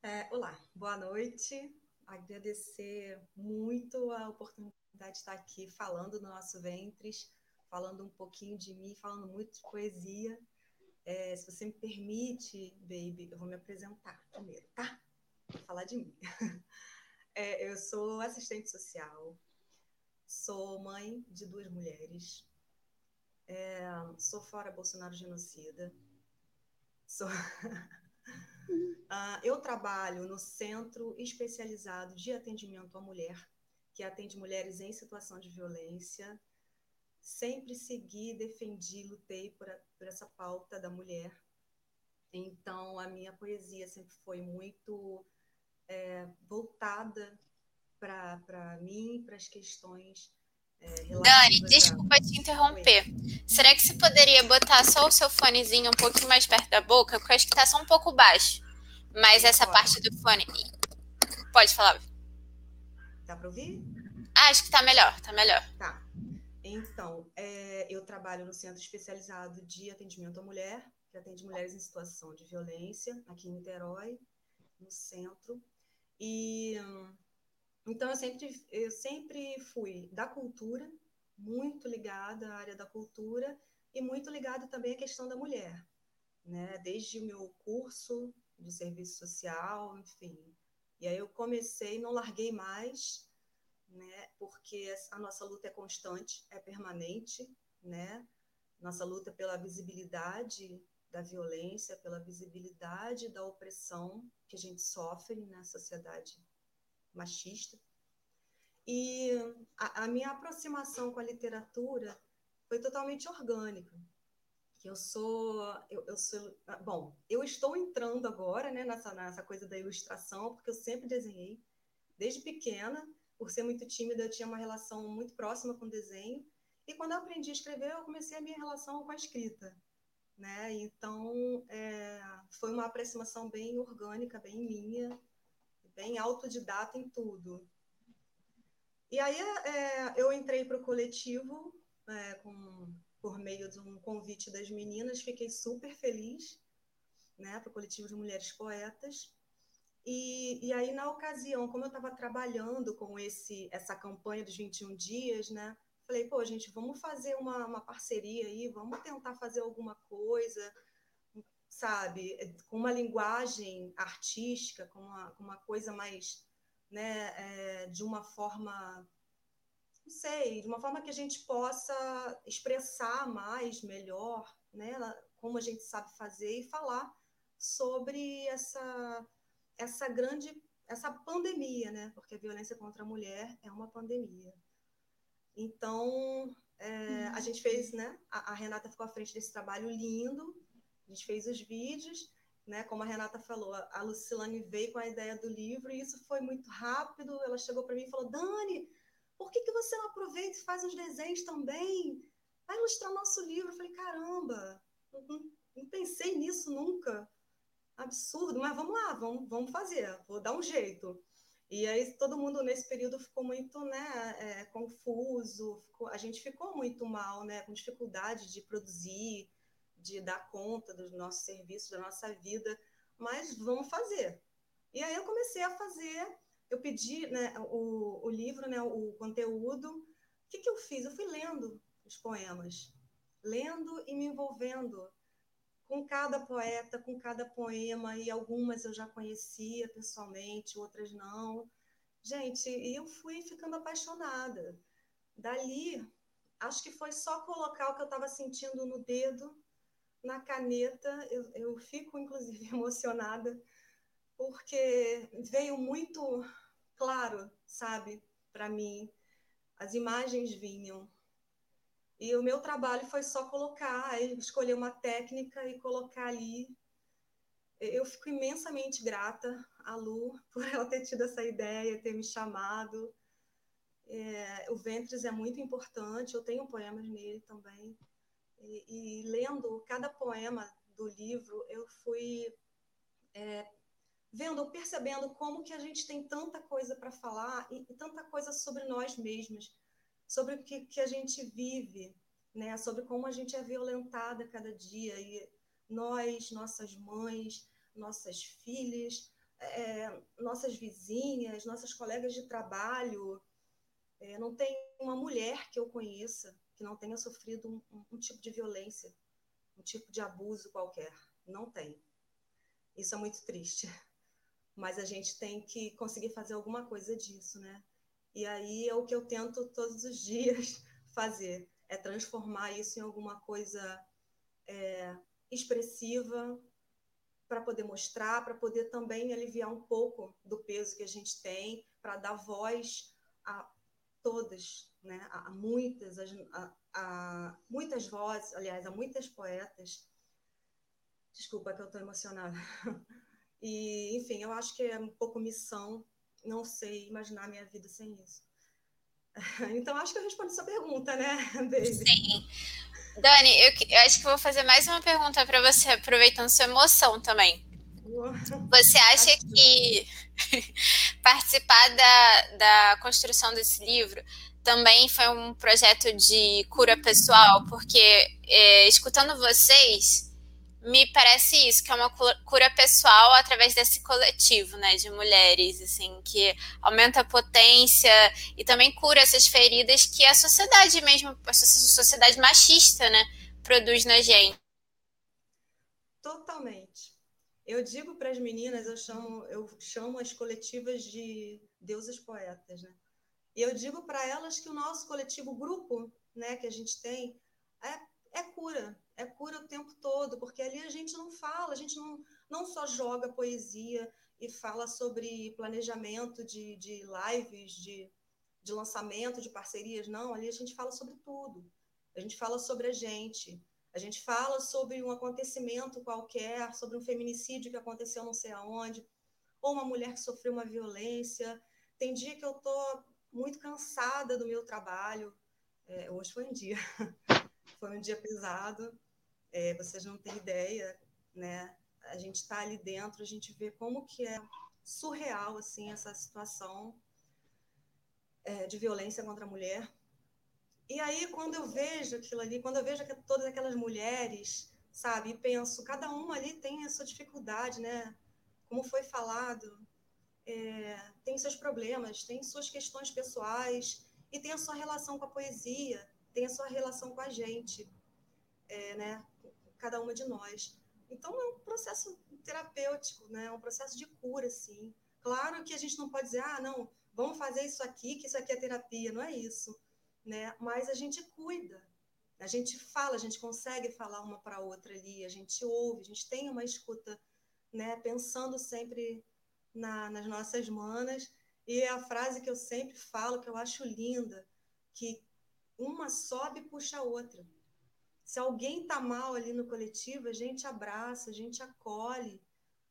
É, olá, boa noite. Agradecer muito a oportunidade de estar aqui falando no nosso Ventres falando um pouquinho de mim, falando muito de poesia. É, se você me permite, baby, eu vou me apresentar primeiro, tá? Vou falar de mim. [laughs] É, eu sou assistente social, sou mãe de duas mulheres, é, sou fora Bolsonaro genocida, sou... [laughs] uh, eu trabalho no Centro Especializado de Atendimento à Mulher, que atende mulheres em situação de violência sempre segui, defendi, lutei por, a, por essa pauta da mulher. Então, a minha poesia sempre foi muito é, voltada para mim, para as questões. É, Dani, desculpa a... te interromper. Será que você poderia botar só o seu fonezinho um pouquinho mais perto da boca? Porque eu acho que está só um pouco baixo. Mas essa Pode. parte do fone. Pode falar. Dá para ouvir? Ah, acho que está melhor, está melhor. Tá. Então, é, eu trabalho no Centro Especializado de Atendimento à Mulher, que atende mulheres em situação de violência, aqui em Niterói, no centro. E então eu sempre, eu sempre fui da cultura, muito ligada à área da cultura e muito ligada também à questão da mulher, né? Desde o meu curso de serviço social, enfim. E aí eu comecei, não larguei mais, né? Porque a nossa luta é constante, é permanente, né? Nossa luta pela visibilidade da violência, pela visibilidade da opressão que a gente sofre na sociedade machista. E a, a minha aproximação com a literatura foi totalmente orgânica. Eu sou, eu, eu, sou, bom, eu estou entrando agora, né, nessa, nessa coisa da ilustração, porque eu sempre desenhei desde pequena por ser muito tímida, eu tinha uma relação muito próxima com o desenho. E quando eu aprendi a escrever, eu comecei a minha relação com a escrita. Né? Então, é, foi uma aproximação bem orgânica, bem minha, bem autodidata em tudo. E aí é, eu entrei para o coletivo é, com, por meio de um convite das meninas, fiquei super feliz né, para o coletivo de mulheres poetas. E, e aí, na ocasião, como eu estava trabalhando com esse essa campanha dos 21 dias, né? Falei, pô, gente, vamos fazer uma, uma parceria aí, vamos tentar fazer alguma coisa, sabe? Com uma linguagem artística, com uma, com uma coisa mais, né? É, de uma forma, não sei, de uma forma que a gente possa expressar mais, melhor, né? Como a gente sabe fazer e falar sobre essa essa grande essa pandemia, né? Porque a violência contra a mulher é uma pandemia. Então, é, a gente fez, né? A, a, Renata ficou à frente desse trabalho lindo. A gente fez os vídeos, né? Como a Renata falou, a Lucilane veio com a ideia do livro e isso foi muito rápido. Ela chegou para mim e falou: Dani, por que, que você não aproveita e faz os desenhos também? Vai ilustrar nosso livro. Eu falei: caramba, não, não pensei nisso nunca absurdo, mas vamos lá, vamos, vamos fazer, vou dar um jeito. E aí todo mundo nesse período ficou muito né, é, confuso, ficou, a gente ficou muito mal, né, com dificuldade de produzir, de dar conta dos nossos serviços, da nossa vida, mas vamos fazer. E aí eu comecei a fazer, eu pedi né, o, o livro, né, o conteúdo. O que, que eu fiz? Eu fui lendo os poemas, lendo e me envolvendo com cada poeta, com cada poema, e algumas eu já conhecia pessoalmente, outras não. Gente, e eu fui ficando apaixonada. Dali, acho que foi só colocar o que eu estava sentindo no dedo, na caneta. Eu, eu fico, inclusive, [laughs] emocionada, porque veio muito claro, sabe, para mim. As imagens vinham. E o meu trabalho foi só colocar, escolher uma técnica e colocar ali. Eu fico imensamente grata à Lu [laughs] por ela ter tido essa ideia, ter me chamado. É, o Ventres é muito importante, eu tenho poemas nele também. E, e lendo cada poema do livro, eu fui é, vendo, percebendo como que a gente tem tanta coisa para falar e, e, tanta coisa sobre nós mesmos, sobre o que, que a gente vive, né? sobre como a gente é violentada cada dia. E nós, nossas mães, nossas filhas, é, nossas vizinhas, nossas colegas de trabalho, é, não tem uma mulher que eu conheça que não tenha sofrido um, um, tipo de violência, um tipo de abuso qualquer. Não tem. Isso é muito triste. [laughs] Mas a gente tem que conseguir fazer alguma coisa disso, né? E aí é o que eu tento todos os [laughs] dias fazer, é transformar isso em alguma coisa é, expressiva para poder mostrar, para poder também aliviar um pouco do peso que a gente tem, para dar voz a, todas, né? há muitas, a, a, muitas vozes, aliás, há muitas poetas. Desculpa que eu estou emocionada. [laughs] E, enfim, eu acho que é um pouco missão, não sei imaginar minha vida sem isso. [laughs] Então, acho que eu respondi sua pergunta, né, Baby? Sim. Dani, eu, eu acho que vou fazer mais uma pergunta para você, aproveitando sua emoção também. Você acha que [laughs] participar da, da construção desse livro também foi um projeto de cura pessoal? Porque é, escutando vocês, me parece isso, que é uma cura pessoal através desse coletivo, né, de mulheres, assim, que aumenta a potência e também cura essas feridas que a sociedade mesmo, a sociedade machista, né, produz na gente. Totalmente. Eu digo para as meninas, eu chamo, eu chamo as coletivas de deusas poetas, né? E eu digo para elas que o nosso coletivo, grupo, né, que a gente tem, é, é cura, é cura o tempo todo, porque ali a gente não fala, a gente não, não só joga poesia e fala sobre planejamento de, de lives, de, de lançamento, de parcerias, não, ali a gente fala sobre tudo. A gente fala sobre a gente, a gente fala sobre um acontecimento qualquer, sobre um feminicídio que aconteceu não sei aonde, ou uma mulher que sofreu uma violência. Tem dia que eu tô muito cansada do meu trabalho. É, hoje foi um dia, [laughs] foi um dia pesado. É, vocês não têm ideia, né? A gente está ali dentro, a gente vê como que é surreal assim essa situação é, de violência contra a mulher. E aí, quando eu vejo aquilo ali, quando eu vejo todas aquelas mulheres, sabe, e penso, cada uma ali tem a sua dificuldade, né? Como foi falado, é, tem seus problemas, tem suas questões pessoais e tem a sua relação com a poesia, tem a sua relação com a gente, é, né? Cada uma de nós. Então, é um processo terapêutico, né? É um processo de cura, sim. Claro que a gente não pode dizer, ah, não, vamos fazer isso aqui, que isso aqui é terapia. Não é isso né? Mas a gente cuida, a gente fala, a gente consegue falar uma para outra ali, a gente ouve, a gente tem uma escuta, né? Pensando sempre na, nas nossas manas. E é a frase que eu sempre falo, que eu acho linda, que uma sobe e puxa a outra. Se alguém está mal ali no coletivo, a gente abraça, a gente acolhe.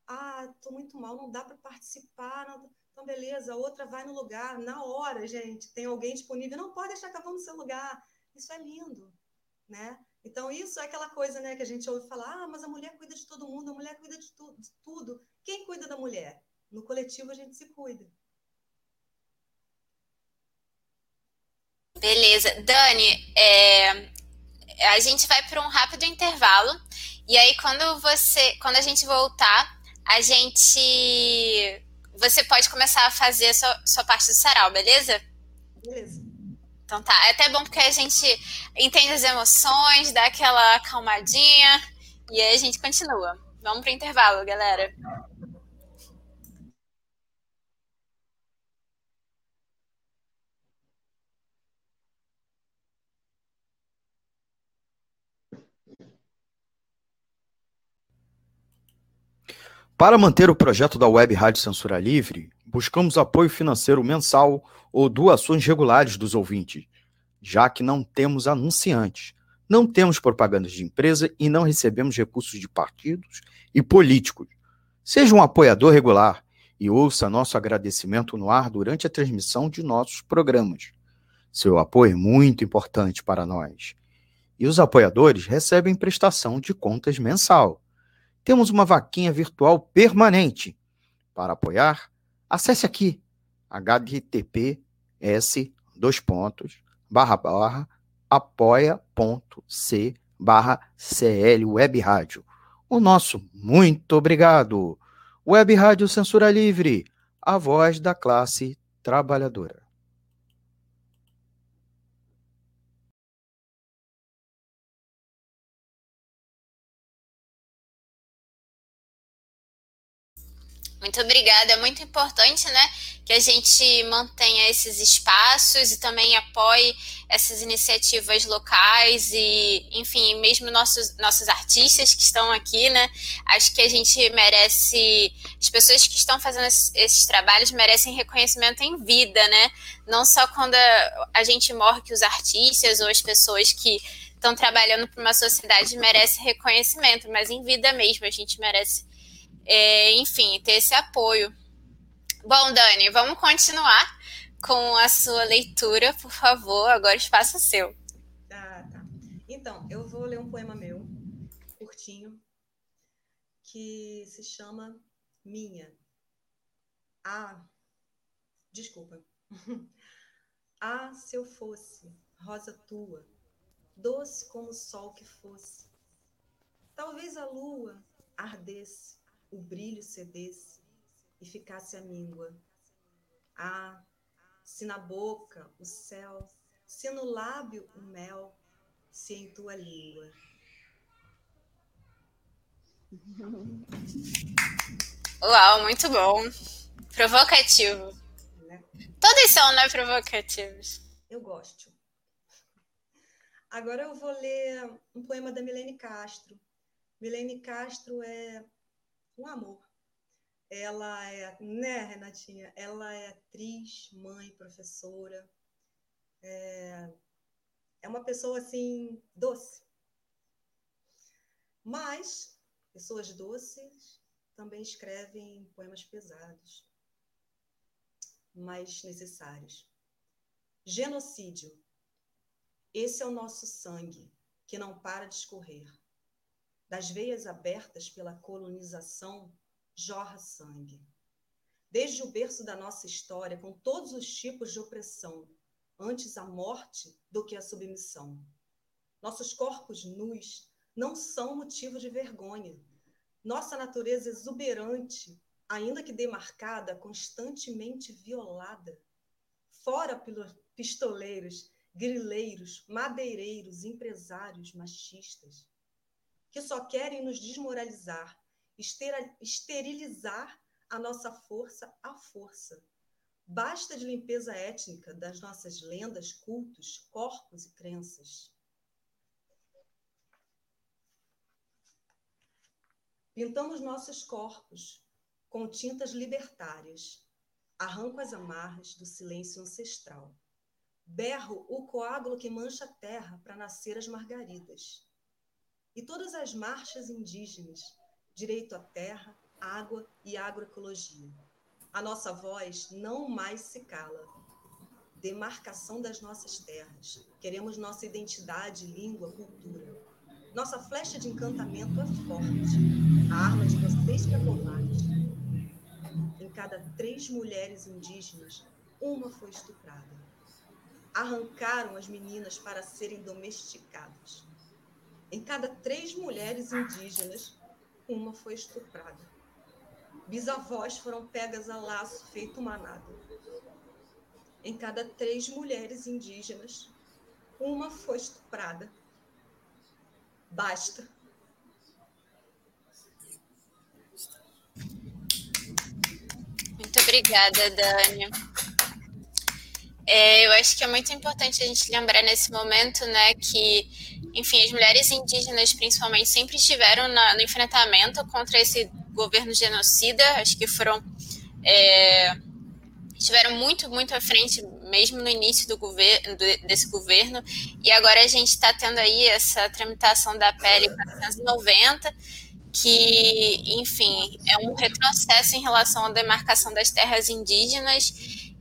Ah, estou muito mal, não dá para participar. Não... Então, beleza, a outra vai no lugar, na hora, gente, tem alguém disponível, não pode deixar acabando no seu lugar. Isso é lindo, né? Então, isso é aquela coisa né, que a gente ouve falar, ah, mas a mulher cuida de todo mundo, a mulher cuida de, tu de tudo. Quem cuida da mulher? No coletivo a gente se cuida. Beleza. Dani, é, a gente vai para um rápido intervalo. E aí, quando você, quando a gente voltar, a gente. Você pode começar a fazer a sua, sua parte do sarau, beleza? Beleza. Então tá. É até bom porque a gente entende as emoções, dá aquela acalmadinha e aí a gente continua. Vamos pro intervalo, galera. Para manter o projeto da Web Rádio Censura Livre, buscamos apoio financeiro mensal ou doações regulares dos ouvintes, já que não temos anunciantes, não temos propagandas de empresa e não recebemos recursos de partidos e políticos. Seja um apoiador regular e ouça nosso agradecimento no ar durante a transmissão de nossos programas. Seu apoio é muito importante para nós. E os apoiadores recebem prestação de contas mensal temos uma vaquinha virtual permanente. Para apoiar, acesse aqui https dois pontos barra barra apoia.c barra CL Web Rádio. O nosso muito obrigado. Web Rádio Censura Livre, a voz da classe trabalhadora. Muito obrigada. É muito importante, né, que a gente mantenha esses espaços e também apoie essas iniciativas locais e, enfim, mesmo nossos, nossos artistas que estão aqui, né? Acho que a gente merece, as pessoas que estão fazendo esses, trabalhos merecem reconhecimento em vida, né? Não só quando a, a gente morre que os artistas ou as pessoas que estão trabalhando para uma sociedade merecem reconhecimento, mas em vida mesmo a gente merece é, enfim, ter esse apoio. Bom, Dani, vamos continuar com a sua leitura, por favor. Agora espaço é seu. Ah, tá. Então, eu vou ler um poema meu, curtinho, que se chama Minha. Ah, desculpa. [laughs] ah, se eu fosse rosa tua, doce como o sol que fosse, talvez a lua ardesse o brilho cedesse e ficasse a míngua. Ah, se na boca o céu, se no lábio o mel, se em tua língua. Uau, muito bom. Provocativo. Né? Todos são, né, provocativos. Eu gosto. Agora eu vou ler um poema da Milene Castro. Milene Castro é um amor. Ela é, né, Renatinha? Ela é atriz, mãe, professora. É, é uma pessoa assim doce. Mas pessoas doces também escrevem poemas pesados, mas necessários. Genocídio. Esse é o nosso sangue que não para de escorrer das veias abertas pela colonização, jorra sangue. Desde o berço da nossa história, com todos os tipos de opressão, antes a morte do que a submissão. Nossos corpos nus não são motivo de vergonha. Nossa natureza exuberante, ainda que demarcada, constantemente violada. Fora pistoleiros, grileiros, madeireiros, empresários machistas que só querem nos desmoralizar, esterilizar a nossa força à força. Basta de limpeza étnica das nossas lendas, cultos, corpos e crenças. Pintamos nossos corpos com tintas libertárias. Arranco as amarras do silêncio ancestral. Berro o coágulo que mancha a terra para nascer as margaridas e todas as marchas indígenas, direito à terra, água e agroecologia. A nossa voz não mais se cala. Demarcação das nossas terras. Queremos nossa identidade, língua, cultura. Nossa flecha de encantamento é forte. A arma de vocês que é covarde. Em cada três mulheres indígenas, uma foi estuprada. Arrancaram as meninas para serem domesticadas. Em cada três mulheres indígenas, uma foi estuprada. bisavós foram pegas a laço feito manada. Em cada três mulheres indígenas, uma foi estuprada. Basta. Muito obrigada, Dani. É, eu acho que é muito importante a gente lembrar nesse momento, né, que, enfim, as mulheres indígenas, principalmente, sempre estiveram na, no enfrentamento contra esse governo genocida. Acho que foram é, estiveram muito, muito à frente, mesmo no início do governo, desse governo. E agora a gente está tendo aí essa tramitação da PL 490 que, enfim, é um retrocesso em relação à demarcação das terras indígenas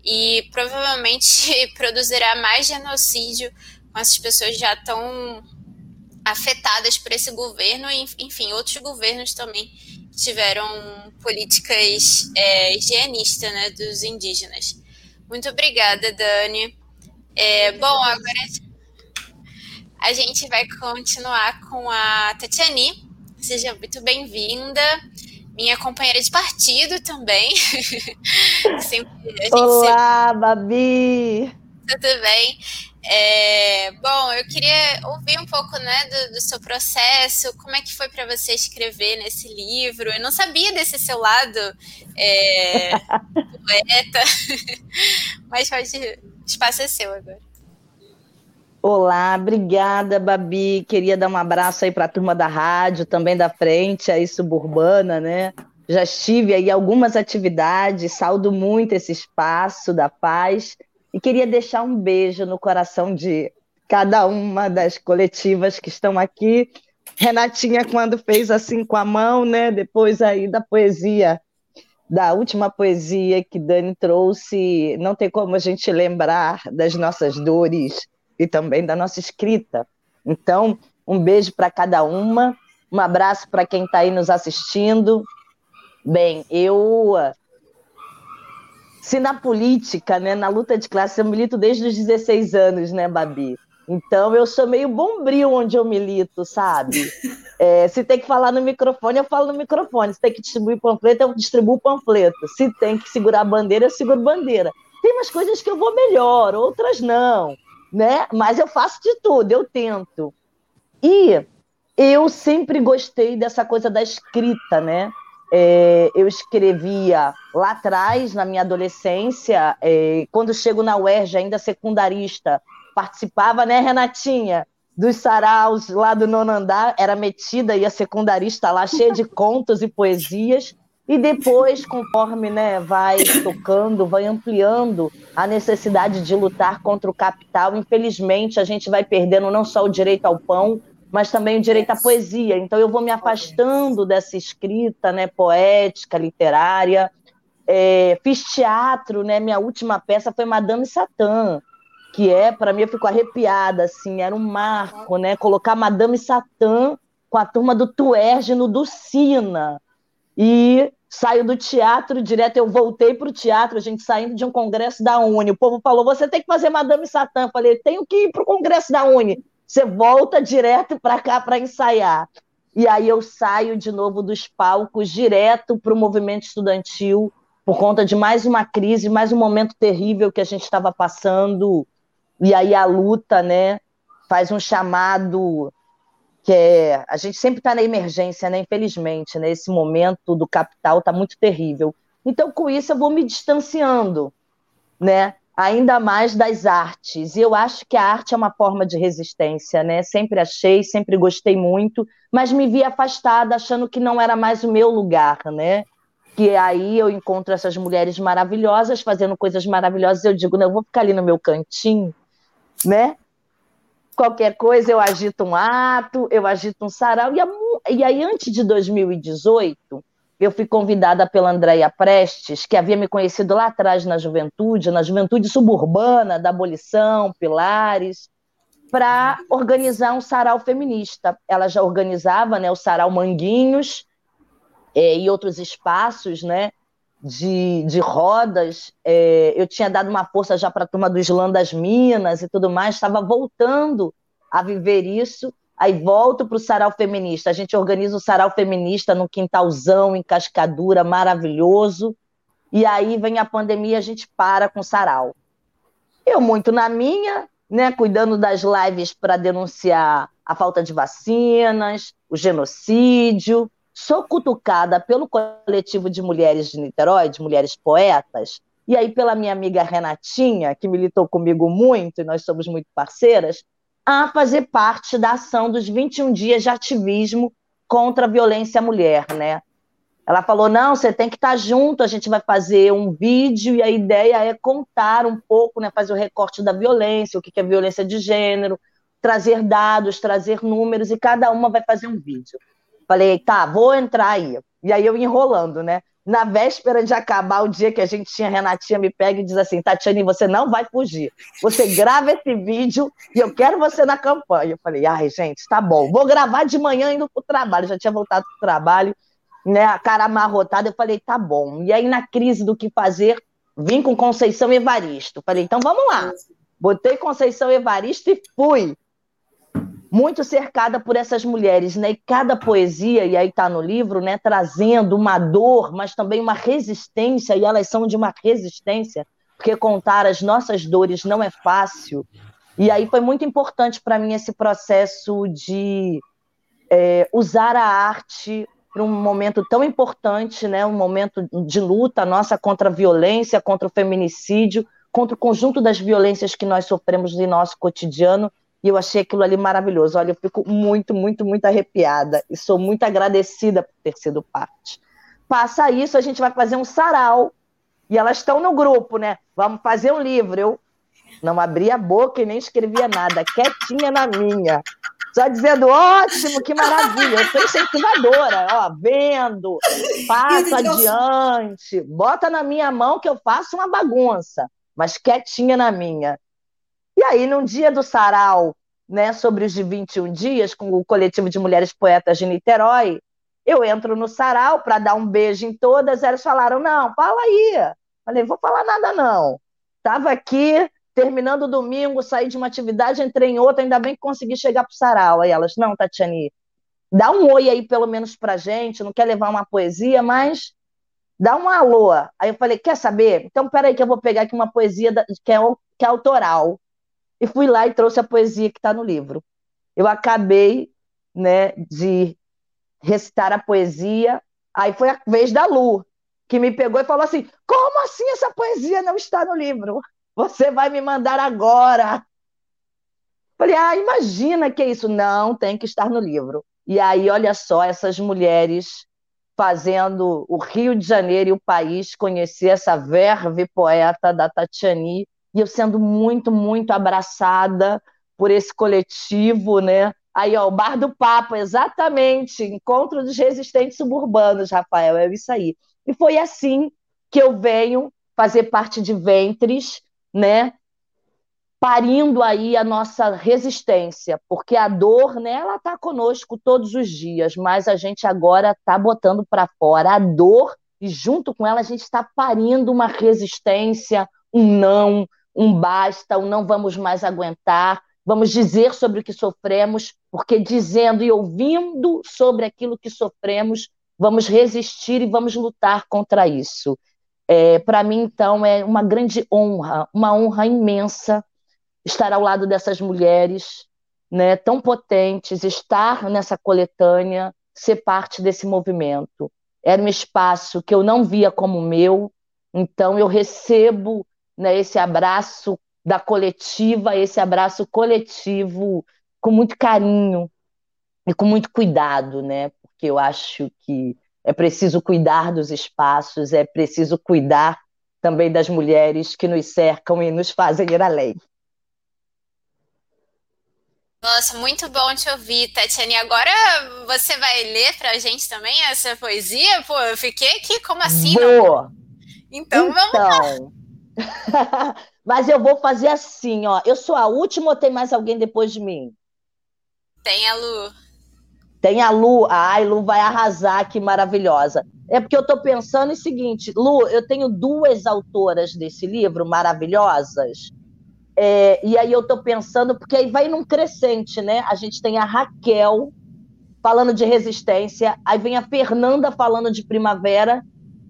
e provavelmente [laughs] produzirá mais genocídio com essas pessoas já tão afetadas por esse governo e, enfim, outros governos também tiveram políticas é, higienistas né, dos indígenas. Muito obrigada, Dani. É, bom, agora a gente vai continuar com a Tatiane. Seja muito bem-vinda minha companheira de partido também. [laughs] sempre, Olá, sempre... Babi! Tudo bem? É, bom, eu queria ouvir um pouco né, do, do seu processo, como é que foi para você escrever nesse livro? Eu não sabia desse seu lado é, [laughs] poeta, [laughs] mas pode, o espaço é seu agora. Olá, obrigada, Babi. Queria dar um abraço aí para a turma da rádio, também da frente, aí suburbana, né? Já estive aí algumas atividades, saldo muito esse espaço da paz e queria deixar um beijo no coração de cada uma das coletivas que estão aqui. Renatinha, quando fez assim com a mão, né? Depois aí da poesia, da última poesia que Dani trouxe, não tem como a gente lembrar das nossas dores e também da nossa escrita. Então, um beijo para cada uma, um abraço para quem está aí nos assistindo. Bem, eu. Se na política, né, na luta de classe, eu milito desde os 16 anos, né, Babi? Então eu sou meio bombril onde eu milito, sabe? [laughs] É, se tem que falar no microfone, eu falo no microfone. Se tem que distribuir panfleto, eu distribuo panfleto. Se tem que segurar bandeira, eu seguro bandeira. Tem umas coisas que eu vou melhor, outras não né? Mas eu faço de tudo, eu tento. E eu sempre gostei dessa coisa da escrita, né? É, eu escrevia lá atrás, na minha adolescência, é, quando chego na UERJ, ainda secundarista, participava, né, Renatinha? Dos saraus lá do nono andar, era metida e a secundarista lá, cheia de contos e poesias. E depois, conforme né, vai tocando, vai ampliando a necessidade de lutar contra o capital, infelizmente a gente vai perdendo não só o direito ao pão, mas também o direito à poesia. Então eu vou me afastando dessa escrita né, poética, literária. É, fiz teatro, né? Minha última peça foi Madame Satã, que é, para mim, eu fico arrepiada, assim, era um marco, né? Colocar Madame Satã com a turma do Tuerge no Ducina. E saio do teatro direto, eu voltei para o teatro, a gente saindo de um congresso da Uni. O povo falou: você tem que fazer Madame Satã. Falei: tenho que ir para o congresso da Uni. Você volta direto para cá para ensaiar. E aí eu saio de novo dos palcos, direto para o movimento estudantil, por conta de mais uma crise, mais um momento terrível que a gente estava passando. E aí a luta, né, faz um chamado que é, a gente sempre está na emergência, né? Infelizmente, né? Esse momento do capital está muito terrível. Então, com isso, eu vou me distanciando, né? Ainda mais das artes. E eu acho que a arte é uma forma de resistência, né? Sempre achei, sempre gostei muito, mas me vi afastada, achando que não era mais o meu lugar, né? Que aí eu encontro essas mulheres maravilhosas fazendo coisas maravilhosas. Eu digo, não, eu vou ficar ali no meu cantinho, né? Qualquer coisa eu agito um ato, eu agito um sarau. E, a, e aí, antes de 2018, eu fui convidada pela Andréia Prestes, que havia me conhecido lá atrás na juventude, na juventude suburbana, da abolição, Pilares, para organizar um sarau feminista. Ela já organizava né, o sarau Manguinhos é, e outros espaços, né? De, de rodas, é, eu tinha dado uma força já para a turma do Islã das Minas e tudo mais, estava voltando a viver isso, aí volto para o sarau feminista. A gente organiza o sarau feminista no quintalzão, em Cascadura, maravilhoso. E aí vem a pandemia, a gente para com o sarau. Eu muito na minha, né, cuidando das lives para denunciar a falta de vacinas, o genocídio. Sou cutucada pelo coletivo de mulheres de Niterói, de mulheres poetas, e aí pela minha amiga Renatinha, que militou comigo muito, e nós somos muito parceiras, a fazer parte da ação dos 21 dias de ativismo contra a violência à mulher, né? Ela falou: não, você tem que estar junto, a gente vai fazer um vídeo e a ideia é contar um pouco, né, fazer o recorte da violência, o que é violência de gênero, trazer dados, trazer números, e cada uma vai fazer um vídeo. Falei, tá, vou entrar aí. E aí eu enrolando, né? na véspera de acabar o dia que a gente tinha, a Renatinha me pega e diz assim: Tatiane, você não vai fugir. Você grava esse vídeo e eu quero você na campanha. Eu falei: ai, gente, tá bom. Vou gravar de manhã indo pro trabalho. Já tinha voltado pro trabalho, né? A cara amarrotada. Eu falei: tá bom. E aí, na crise do que fazer, vim com Conceição Evaristo. Falei: então vamos lá. Botei Conceição Evaristo e fui muito cercada por essas mulheres, né? E cada poesia, e aí está no livro, né, trazendo uma dor, mas também uma resistência, e elas são de uma resistência, porque contar as nossas dores não é fácil. E aí foi muito importante para mim esse processo de é, usar a arte para um momento tão importante, né, um momento de luta nossa contra a violência, contra o feminicídio, contra o conjunto das violências que nós sofremos em nosso cotidiano e eu achei aquilo ali maravilhoso. Olha, eu fico muito, muito, muito arrepiada e sou muito agradecida por ter sido parte. Passa isso, a gente vai fazer um sarau. E elas estão no grupo, né? Vamos fazer um livro. Eu não abria a boca e nem escrevia nada, quietinha na minha. Só dizendo, ótimo, que maravilha. Eu sou incentivadora, ó, vendo, passa adiante, bota na minha mão que eu faço uma bagunça, mas quietinha na minha. E aí, num dia do sarau, né, sobre os de 21 dias, com o coletivo de mulheres poetas de Niterói, eu entro no sarau para dar um beijo em todas, elas falaram, não, fala aí. Falei, vou falar nada não. Estava aqui, terminando o domingo, saí de uma atividade, entrei em outra, ainda bem que consegui chegar para o sarau. Aí elas, não, Tatiane, dá um oi aí pelo menos para gente, não quer levar uma poesia, mas dá um alô. Aí eu falei, quer saber? Então, peraí que eu vou pegar aqui uma poesia que é, que é autoral e fui lá e trouxe a poesia que está no livro. Eu acabei né, de recitar a poesia, aí foi a vez da Lu, que me pegou e falou assim: Como assim essa poesia não está no livro? Você vai me mandar agora. Falei, ah, imagina que é isso. Não, tem que estar no livro. E aí, olha só, essas mulheres fazendo o Rio de Janeiro e o país conhecer essa verve poeta da Tatiani, e eu sendo muito, muito abraçada por esse coletivo, né? Aí, ó, o Bar do Papa, exatamente, Encontro dos Resistentes Suburbanos, Rafael, é isso aí. E foi assim que eu venho fazer parte de Ventres, né? Parindo aí a nossa resistência, porque a dor, né, ela tá conosco todos os dias, mas a gente agora tá botando para fora a dor e junto com ela a gente está parindo uma resistência, um não, um basta, um não vamos mais aguentar, vamos dizer sobre o que sofremos, porque dizendo e ouvindo sobre aquilo que sofremos, vamos resistir e vamos lutar contra isso. É, Para mim, então, é uma grande honra, uma honra imensa estar ao lado dessas mulheres né, tão potentes, estar nessa coletânea, ser parte desse movimento. Era um espaço que eu não via como meu, então eu recebo né, esse abraço da coletiva, esse abraço coletivo com muito carinho e com muito cuidado, né? Porque eu acho que é preciso cuidar dos espaços, é preciso cuidar também das mulheres que nos cercam e nos fazem ir além. Nossa, muito bom te ouvir, Tatiane. Agora você vai ler para a gente também essa poesia? Pô, eu fiquei aqui, como assim? Vou. Não... Então, então, vamos lá. [laughs] Mas eu vou fazer assim, ó. Eu sou a última ou tem mais alguém depois de mim? Tem a Lu. Tem a Lu. Ai, Lu vai arrasar, que maravilhosa. É porque eu tô pensando o seguinte, Lu, eu tenho duas autoras desse livro maravilhosas É, e aí eu estou pensando, porque aí vai num crescente, né? A gente tem a Raquel falando de resistência, aí vem a Fernanda falando de primavera,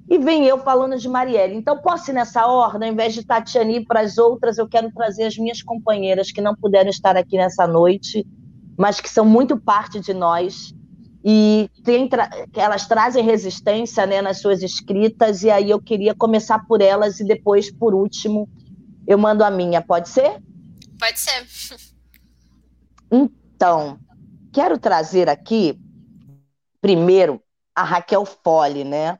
e vem eu falando de Marielle. Então, posso ir nessa ordem, ao invés de Tatiane ir para as outras, eu quero trazer as minhas companheiras que não puderam estar aqui nessa noite, mas que são muito parte de nós. E tem, elas trazem resistência né, nas suas escritas, e aí eu queria começar por elas e depois, por último, eu mando a minha. Pode ser? Pode ser. Então, quero trazer aqui, primeiro, a Raquel Fole, né?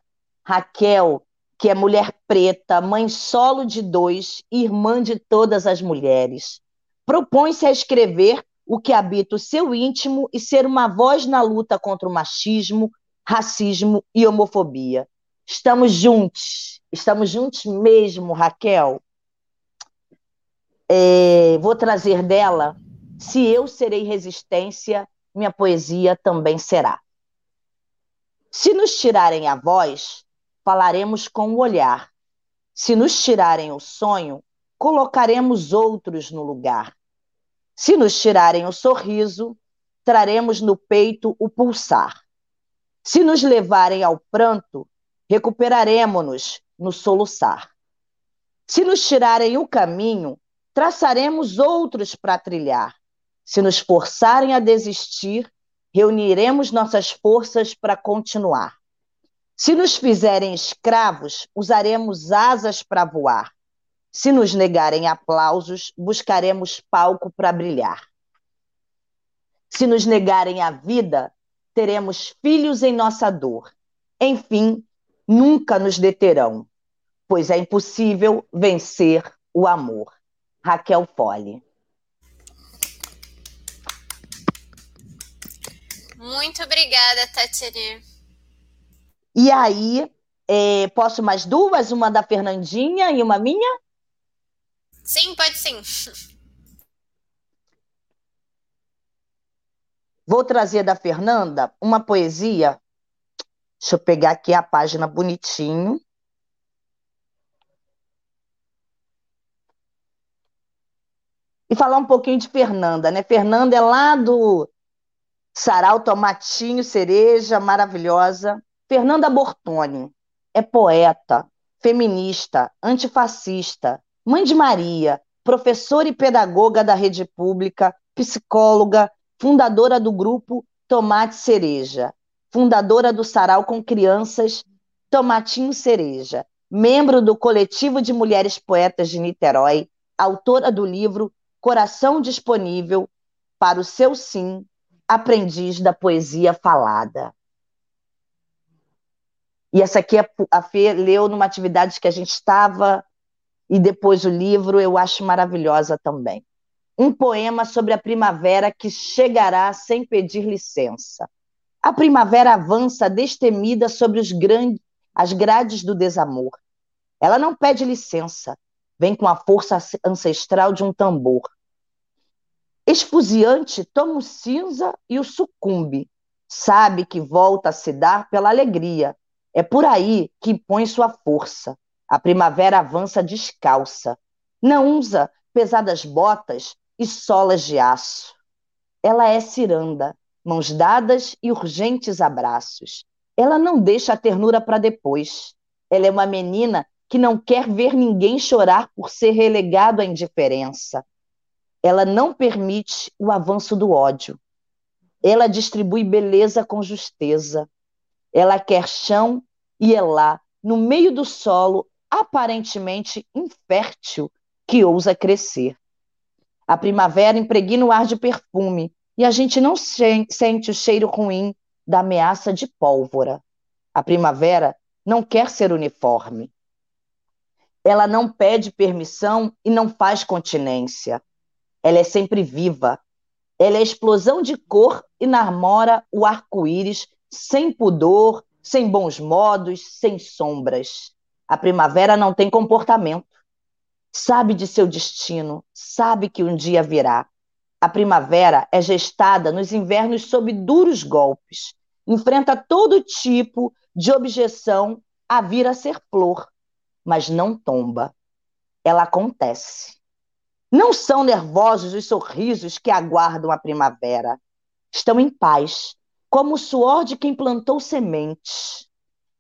Raquel, que é mulher preta, mãe solo de dois, irmã de todas as mulheres. Propõe-se a escrever o que habita o seu íntimo e ser uma voz na luta contra o machismo, racismo e homofobia. Estamos juntos, estamos juntos mesmo, Raquel. É, vou trazer dela. Se eu serei resistência, minha poesia também será. Se nos tirarem a voz, falaremos com o olhar. Se nos tirarem o sonho, colocaremos outros no lugar. Se nos tirarem o sorriso, traremos no peito o pulsar. Se nos levarem ao pranto, recuperaremos-nos no soluçar. Se nos tirarem o caminho, traçaremos outros para trilhar. Se nos forçarem a desistir, reuniremos nossas forças para continuar. Se nos fizerem escravos, usaremos asas para voar. Se nos negarem aplausos, buscaremos palco para brilhar. Se nos negarem a vida, teremos filhos em nossa dor. Enfim, nunca nos deterão, pois é impossível vencer o amor. Raquel Fole. Muito obrigada, Tatiane. E aí, é, posso mais duas? Uma da Fernandinha e uma minha? Sim, pode sim. Vou trazer da Fernanda uma poesia. Deixa eu pegar aqui a página bonitinho. E falar um pouquinho de Fernanda, né? Fernanda é lá do Sarau Tomatinho Cereja, maravilhosa. Fernanda Bortoni é poeta, feminista, antifascista, mãe de Maria, professora e pedagoga da rede pública, psicóloga, fundadora do grupo Tomate Cereja, fundadora do Sarau com Crianças Tomatinho Cereja, membro do coletivo de mulheres poetas de Niterói, autora do livro Coração Disponível para o seu sim, aprendiz da poesia falada. E essa aqui a Fê leu numa atividade que a gente estava, e depois o livro eu acho maravilhosa também. Um poema sobre a primavera que chegará sem pedir licença. A primavera avança destemida sobre os grandes, as grades do desamor. Ela não pede licença, vem com a força ancestral de um tambor. Esfuziante, toma o cinza e o sucumbe. Sabe que volta a se dar pela alegria, é por aí que põe sua força. A primavera avança descalça. Não usa pesadas botas e solas de aço. Ela é ciranda, mãos dadas e urgentes abraços. Ela não deixa a ternura para depois. Ela é uma menina que não quer ver ninguém chorar por ser relegado à indiferença. Ela não permite o avanço do ódio. Ela distribui beleza com justeza. Ela quer chão e é lá, no meio do solo, aparentemente infértil, que ousa crescer. A primavera impregna o ar de perfume e a gente não sente o cheiro ruim da ameaça de pólvora. A primavera não quer ser uniforme. Ela não pede permissão e não faz continência. Ela é sempre viva. Ela é explosão de cor e namora o arco-íris sem pudor sem bons modos, sem sombras. A primavera não tem comportamento. Sabe de seu destino, sabe que um dia virá. A primavera é gestada nos invernos sob duros golpes. Enfrenta todo tipo de objeção a vir a ser flor, mas não tomba. Ela acontece. Não são nervosos os sorrisos que aguardam a primavera. Estão em paz, como o suor de quem plantou sementes.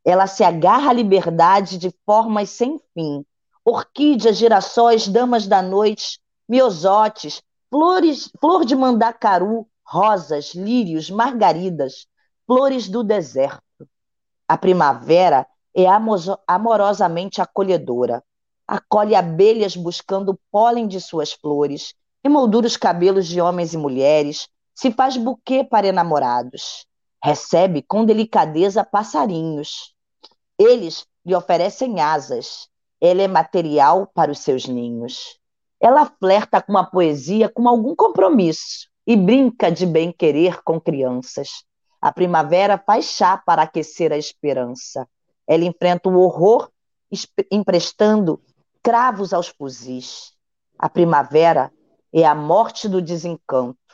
Ela se agarra à liberdade de formas sem fim. Orquídeas, girassóis, damas da noite, miosotes, flores, flor de mandacaru, rosas, lírios, margaridas, flores do deserto. A primavera é amorosamente acolhedora. Acolhe abelhas buscando pólen de suas flores, emoldura os cabelos de homens e mulheres, se faz buquê para enamorados. Recebe com delicadeza passarinhos. Eles lhe oferecem asas. Ela é material para os seus ninhos. Ela flerta com a poesia com algum compromisso e brinca de bem-querer com crianças. A primavera faz chá para aquecer a esperança. Ela enfrenta o horror emprestando cravos aos fuzis. A primavera é a morte do desencanto.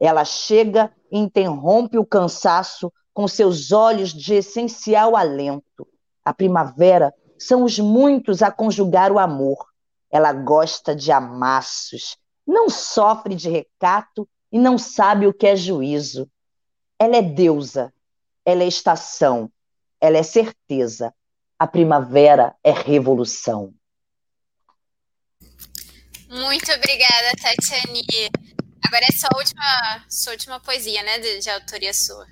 Ela chega e interrompe o cansaço com seus olhos de essencial alento. A primavera são os muitos a conjugar o amor. Ela gosta de amassos, não sofre de recato e não sabe o que é juízo. Ela é deusa, ela é estação, ela é certeza. A primavera é revolução. Muito obrigada, Tatiane. Agora é sua última, sua última poesia, né, de, de autoria sua.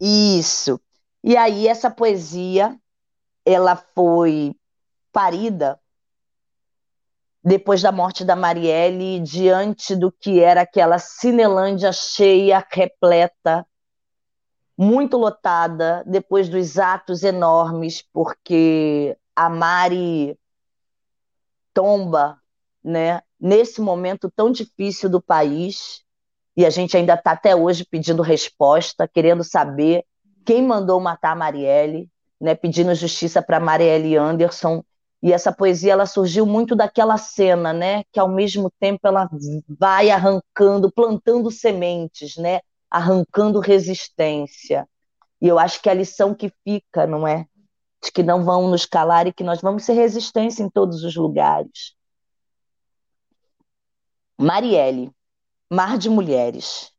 Isso. E aí essa poesia, ela foi parida depois da morte da Marielle, diante do que era aquela Cinelândia cheia, repleta muito lotada depois dos atos enormes, porque a Mari tomba, né, nesse momento tão difícil do país, e a gente ainda está até hoje pedindo resposta, querendo saber quem mandou matar a Marielle, né, pedindo justiça para Marielle Anderson. E essa poesia ela surgiu muito daquela cena, né, que ao mesmo tempo ela vai arrancando, plantando sementes, né, arrancando resistência. E eu acho que a lição que fica, não é? De que não vão nos calar e que nós vamos ser resistência em todos os lugares. Marielle, Mar de Mulheres.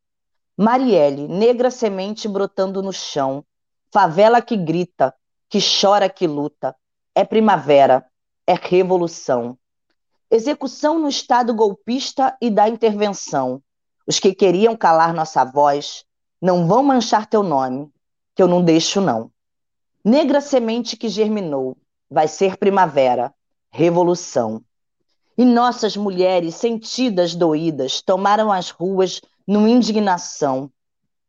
Marielle, negra semente brotando no chão, favela que grita, que chora, que luta. É primavera, é revolução. Execução no Estado golpista e da intervenção. Os que queriam calar nossa voz não vão manchar teu nome, que eu não deixo, não. Negra semente que germinou, vai ser primavera, revolução. E nossas mulheres, sentidas, doídas, tomaram as ruas numa indignação.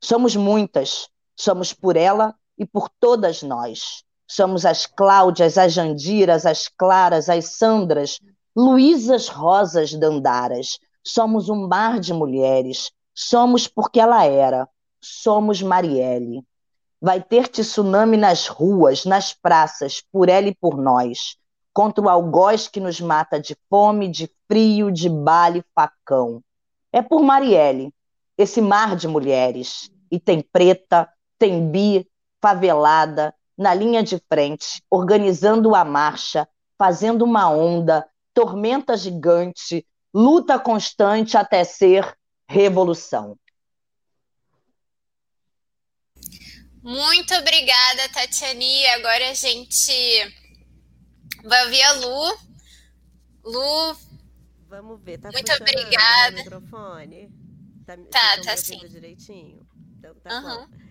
Somos muitas, somos por ela e por todas nós. Somos as Cláudias, as Jandiras, as Claras, as Sandras, Luísas Rosas Dandaras, somos um mar de mulheres, somos porque ela era, somos Marielle. Vai ter tsunami nas ruas, nas praças, por ela e por nós, contra o algoz que nos mata de fome, de frio, de bala e facão. É por Marielle, esse mar de mulheres, e tem preta, tem bi, favelada, na linha de frente, organizando a marcha, fazendo uma onda, tormenta gigante, luta constante até ser revolução. Muito obrigada, Tatiane. Agora a gente vai ouvir a Lu. Lu. Vamos ver, tá Muito obrigada. O microfone? Tá, tá, tá sim. direitinho? Então tá uhum. bom.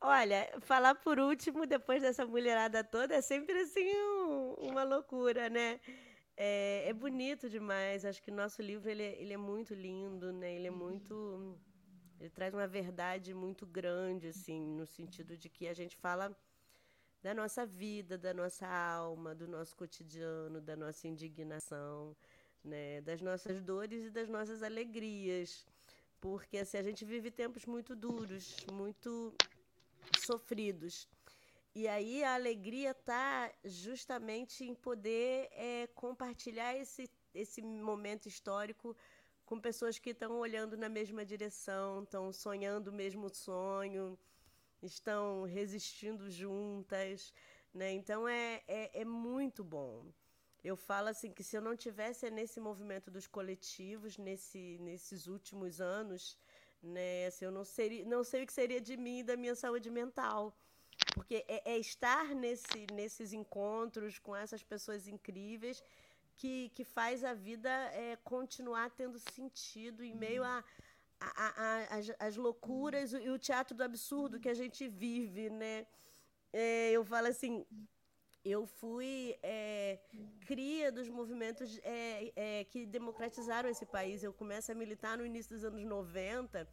Olha, falar por último, depois dessa mulherada toda, é sempre assim um, uma loucura, né? É, é, bonito demais. Acho que o nosso livro ele é, ele é muito lindo, né? Ele é muito, ele traz uma verdade muito grande, assim, no sentido de que a gente fala da nossa vida, da nossa alma, do nosso cotidiano, da nossa indignação, né? Das nossas dores e das nossas alegrias, porque assim a gente vive tempos muito duros, muito sofridos. E aí a alegria está justamente em poder é, compartilhar esse, esse momento histórico com pessoas que estão olhando na mesma direção, estão sonhando o mesmo sonho, estão resistindo juntas. Né? Então é, é, é muito bom. Eu falo assim que se eu não tivesse nesse movimento dos coletivos nesse, nesses últimos anos, né, assim, eu não seria, não sei o que seria de mim e da minha saúde mental, porque é, é estar nesse, nesses encontros com essas pessoas incríveis que, que faz a vida é, continuar tendo sentido em meio a, a, a, as, as loucuras e o teatro do absurdo que a gente vive, né? É, eu falo assim, eu fui é, cria dos movimentos é, é, que democratizaram esse país. Eu começo a militar no início dos anos 90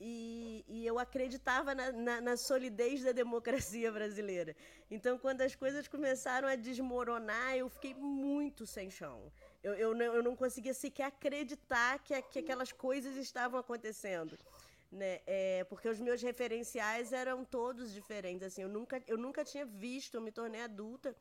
e, e eu acreditava na, na, na, solidez da democracia brasileira. Então, quando as coisas começaram a desmoronar, eu fiquei muito sem chão. Eu, eu, não, eu não conseguia sequer acreditar que, que aquelas coisas estavam acontecendo né? É, porque os meus referenciais eram todos diferentes. Assim, eu nunca, eu nunca tinha visto, eu me tornei adulta,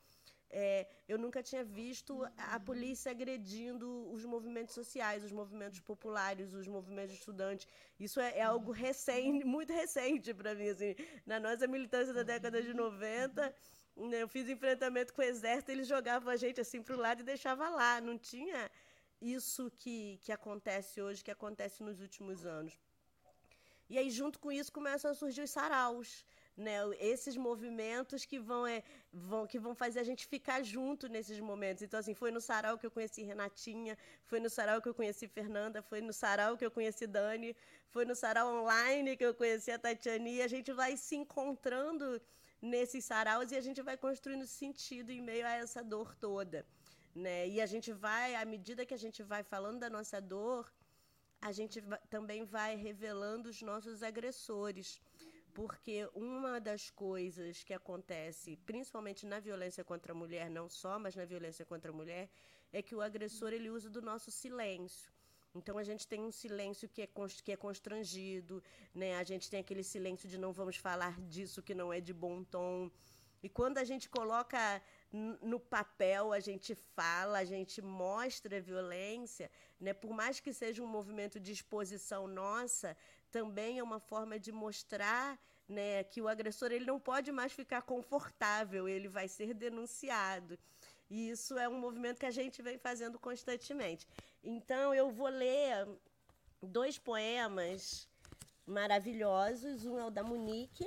é, eu nunca tinha visto a polícia agredindo os movimentos sociais, os movimentos populares, os movimentos estudantes. Isso é, é algo recente, muito recente para mim. Assim, na nossa militância da década de 90, né, eu fiz enfrentamento com o exército, eles jogavam a gente assim para o lado e deixavam lá. Não tinha isso que, que acontece hoje, que acontece nos últimos anos. E aí, junto com isso, começam a surgir os saraus. Né, esses movimentos que vão, é, vão que vão fazer a gente ficar junto nesses momentos. Então, assim, foi no sarau que eu conheci Renatinha, foi no sarau que eu conheci Fernanda, foi no sarau que eu conheci Dani, foi no sarau online que eu conheci a Tatiane, e a gente vai se encontrando nesses saraus e a gente vai construindo sentido em meio a essa dor toda. Né? E a gente vai, à medida que a gente vai falando da nossa dor, a gente também vai revelando os nossos agressores. Porque uma das coisas que acontece, principalmente na violência contra a mulher, não só, mas na violência contra a mulher, é que o agressor ele usa do nosso silêncio. Então a gente tem um silêncio que é, que é constrangido, né? A gente tem aquele silêncio de não vamos falar disso que não é de bom tom. E quando a gente coloca no papel, a gente fala, a gente mostra a violência, né? por mais que seja um movimento de exposição nossa, também é uma forma de mostrar né, que o agressor ele não pode mais ficar confortável, ele vai ser denunciado. E isso é um movimento que a gente vem fazendo constantemente. Então, eu vou ler dois poemas maravilhosos. Um é o da Monique,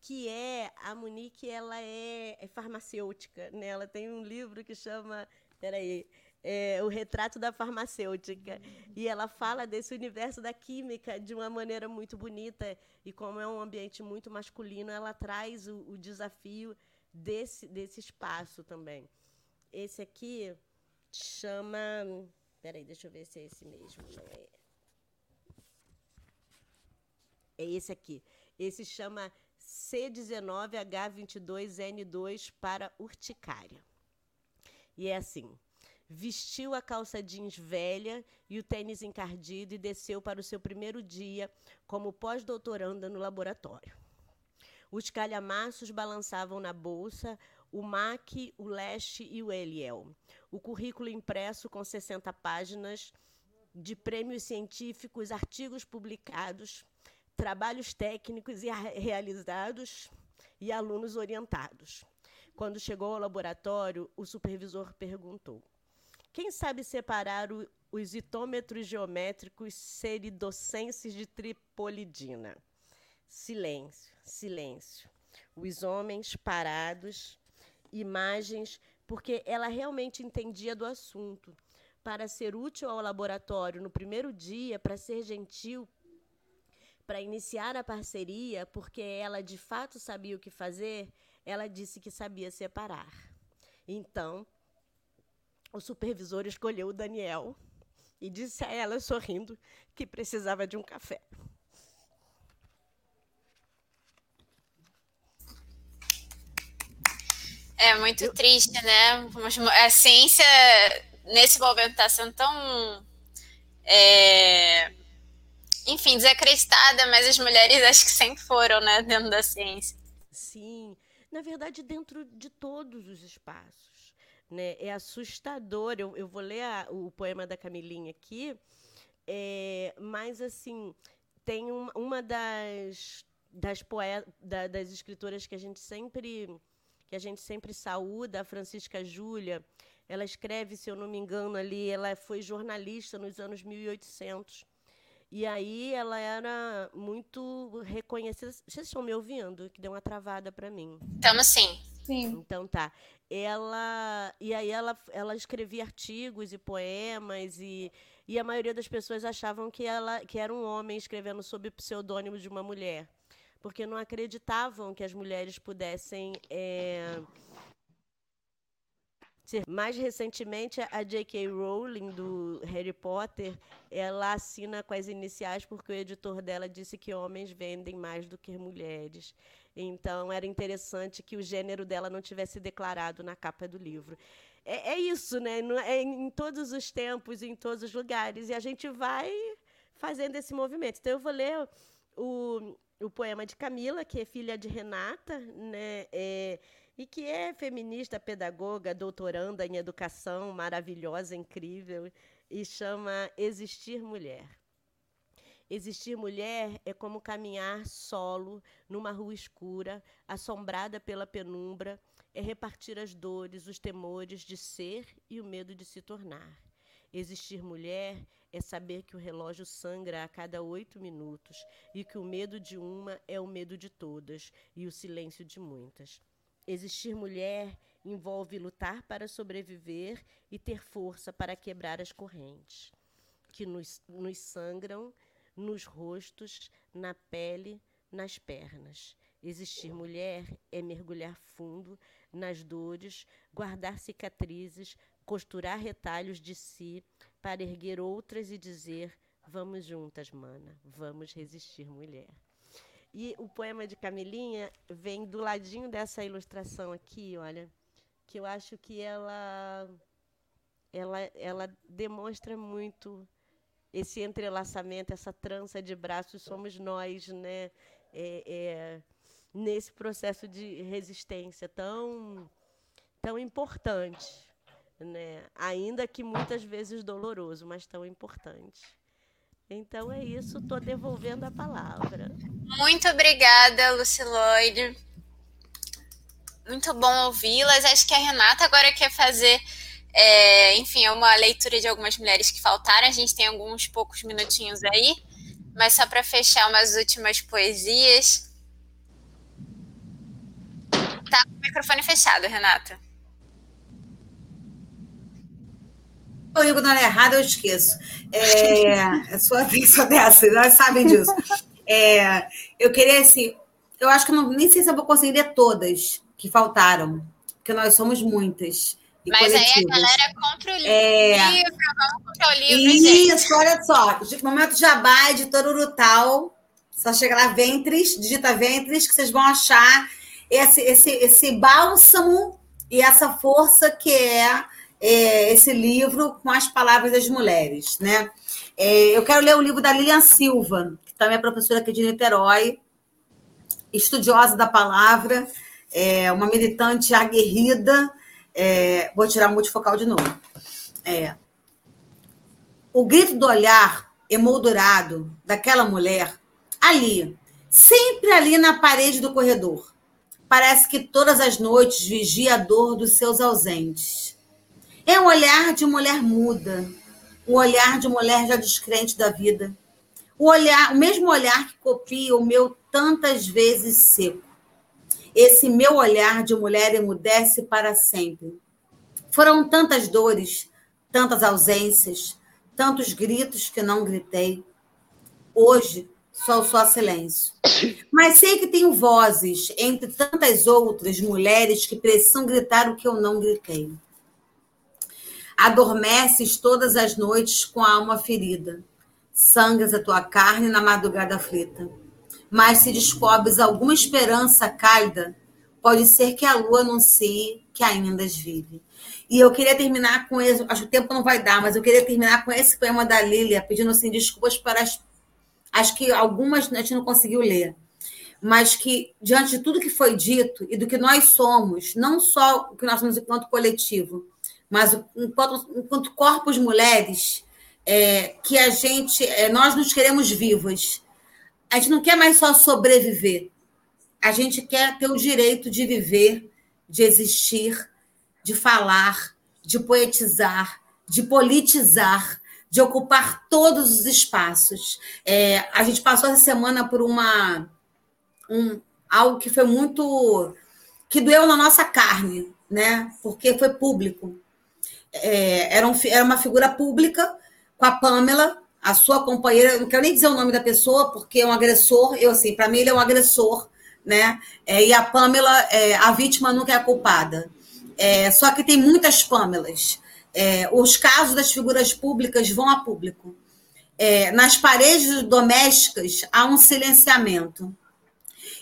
que é a Monique, ela é, é farmacêutica, né? Ela tem um livro que chama, peraí, é, o retrato da farmacêutica e ela fala desse universo da química de uma maneira muito bonita e como é um ambiente muito masculino, ela traz o, o desafio desse desse espaço também. Esse aqui chama, peraí, deixa eu ver se é esse mesmo, não é? É esse aqui. Esse chama C19H22N2 para urticária. E é assim: vestiu a calça jeans velha e o tênis encardido e desceu para o seu primeiro dia como pós-doutoranda no laboratório. Os calhamaços balançavam na bolsa o MAC, o Leste e o Eliel. O currículo impresso com 60 páginas de prêmios científicos, artigos publicados, trabalhos técnicos e realizados e alunos orientados. Quando chegou ao laboratório, o supervisor perguntou: Quem sabe separar o, os itômetros geométricos seridocenses de tripolidina? Silêncio, silêncio. Os homens parados, imagens, porque ela realmente entendia do assunto. Para ser útil ao laboratório no primeiro dia, para ser gentil, para iniciar a parceria, porque ela de fato sabia o que fazer, ela disse que sabia separar. Então, o supervisor escolheu o Daniel e disse a ela, sorrindo, que precisava de um café. É muito Eu... triste, né? A ciência, nesse momento, está sendo tão. É enfim, desacreditada, mas as mulheres acho que sempre foram, né, dentro da ciência. Sim, na verdade, dentro de todos os espaços. Né? É assustador. Eu, eu vou ler a, o poema da Camilinha aqui, é, mas, assim, tem um, uma das, das, poe da, das escritoras que a gente sempre que a gente sempre saúda, a Francisca Júlia, Ela escreve, se eu não me engano, ali, ela foi jornalista nos anos 1800. E aí ela era muito reconhecida. Vocês estão me ouvindo? Que deu uma travada para mim. Estamos sim. Sim. Então tá. Ela e aí ela, ela escrevia artigos e poemas e, e a maioria das pessoas achavam que ela que era um homem escrevendo sob o pseudônimo de uma mulher, porque não acreditavam que as mulheres pudessem é, mais recentemente, a J.K. Rowling, do Harry Potter, ela assina com as iniciais porque o editor dela disse que homens vendem mais do que mulheres. Então, era interessante que o gênero dela não tivesse declarado na capa do livro. É, é isso, né? É em todos os tempos, em todos os lugares. E a gente vai fazendo esse movimento. Então, eu vou ler o, o poema de Camila, que é filha de Renata, né? É, e que é feminista, pedagoga, doutoranda em educação, maravilhosa, incrível, e chama Existir Mulher. Existir mulher é como caminhar solo numa rua escura, assombrada pela penumbra, é repartir as dores, os temores de ser e o medo de se tornar. Existir mulher é saber que o relógio sangra a cada oito minutos e que o medo de uma é o medo de todas e o silêncio de muitas. Existir mulher envolve lutar para sobreviver e ter força para quebrar as correntes que nos, nos sangram nos rostos, na pele, nas pernas. Existir mulher é mergulhar fundo nas dores, guardar cicatrizes, costurar retalhos de si para erguer outras e dizer: Vamos juntas, mana, vamos resistir, mulher. E o poema de Camilinha vem do ladinho dessa ilustração aqui, olha, que eu acho que ela ela, ela demonstra muito esse entrelaçamento, essa trança de braços somos nós, né? É, é, nesse processo de resistência tão tão importante, né? Ainda que muitas vezes doloroso, mas tão importante. Então é isso, estou devolvendo a palavra. Muito obrigada, Luciloide. Muito bom ouvi-las. Acho que a Renata agora quer fazer, é, enfim, uma leitura de algumas mulheres que faltaram. A gente tem alguns poucos minutinhos aí, mas só para fechar umas últimas poesias. Tá com o microfone fechado, Renata. Eu digo na hora errada, eu esqueço. É, sou, sou dessa, nós sabem disso. É, eu queria, assim, eu acho que não, nem sei se eu vou conseguir ler todas que faltaram, porque nós somos muitas. Mas coletivas. aí a galera é contra o livro, é... vamos contra o livro, Isso, gente. olha só, momento jabá, editor Urutal, só chega lá, Ventres, digita Ventres, que vocês vão achar esse, esse, esse bálsamo e essa força que é é, esse livro com as palavras das mulheres, né? É, eu quero ler o livro da Lilian Silva, que também é professora aqui de Niterói, estudiosa da palavra, é, uma militante aguerrida. É, vou tirar o multifocal de novo. É, o grito do olhar emoldurado daquela mulher, ali, sempre ali na parede do corredor. Parece que todas as noites vigia a dor dos seus ausentes é um olhar de mulher muda, um olhar de mulher já descrente da vida. O olhar, o mesmo olhar que copia o meu tantas vezes seco. Esse meu olhar de mulher emudece para sempre. Foram tantas dores, tantas ausências, tantos gritos que não gritei. Hoje só só silêncio. Mas sei que tenho vozes entre tantas outras mulheres que precisam gritar o que eu não gritei. Adormeces todas as noites com a alma ferida. Sangas a tua carne na madrugada aflita. Mas se descobres alguma esperança cálida, pode ser que a lua anuncie que ainda vive. E eu queria terminar com isso, acho que o tempo não vai dar, mas eu queria terminar com esse poema da Lília, pedindo assim, desculpas para as. Acho que algumas a gente não conseguiu ler, mas que, diante de tudo que foi dito e do que nós somos, não só o que nós somos enquanto coletivo, mas enquanto, enquanto corpos mulheres, é, que a gente, é, nós nos queremos vivas. A gente não quer mais só sobreviver. A gente quer ter o direito de viver, de existir, de falar, de poetizar, de politizar, de ocupar todos os espaços. É, a gente passou essa semana por uma um, algo que foi muito que doeu na nossa carne, né? Porque foi público. É, era, um, era uma figura pública com a Pamela, a sua companheira. Não quero nem dizer o nome da pessoa, porque é um agressor. Eu assim, para mim ele é um agressor, né? É, e a Pamela, é, a vítima nunca é a culpada. É, só que tem muitas Pamelas. É, os casos das figuras públicas vão a público. É, nas paredes domésticas há um silenciamento.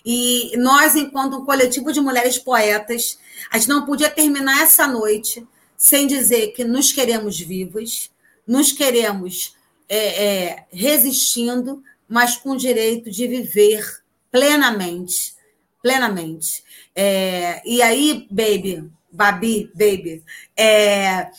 E nós, enquanto um coletivo de mulheres poetas, a gente não podia terminar essa noite sem dizer que nos queremos vivas, nos queremos é, é, resistindo, mas com o direito de viver plenamente, plenamente. É, e aí, baby, Babi, baby, é,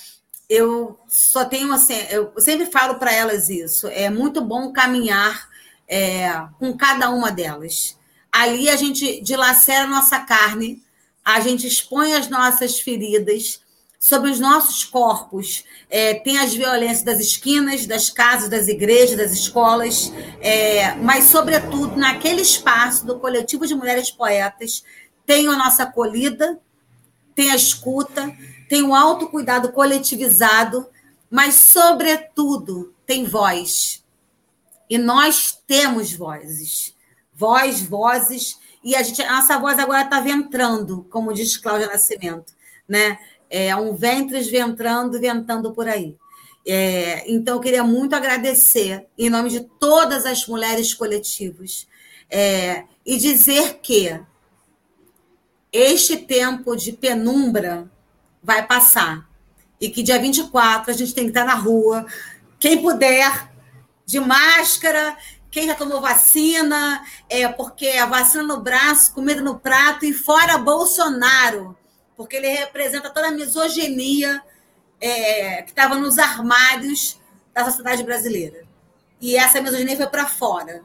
eu só tenho assim, eu sempre falo para elas isso. É muito bom caminhar é, com cada uma delas. Ali a gente dilacera a nossa carne, a gente expõe as nossas feridas sobre os nossos corpos. É, tem as violências das esquinas, das casas, das igrejas, das escolas, é, mas, sobretudo, naquele espaço do coletivo de mulheres poetas, tem a nossa acolhida, tem a escuta, tem o autocuidado coletivizado, mas, sobretudo, tem voz. E nós temos vozes. Voz, vozes, e a, gente, a nossa voz agora está ventrando, como diz Cláudia Nascimento. Né? É um ventre ventrando, ventando por aí. É, então, eu queria muito agradecer, em nome de todas as mulheres coletivas, é, e dizer que este tempo de penumbra vai passar. E que dia 24 a gente tem que estar na rua. Quem puder, de máscara, quem já tomou vacina, é porque a vacina no braço, comida no prato e fora Bolsonaro, porque ele representa toda a misoginia é, que estava nos armários da sociedade brasileira. E essa misoginia foi para fora.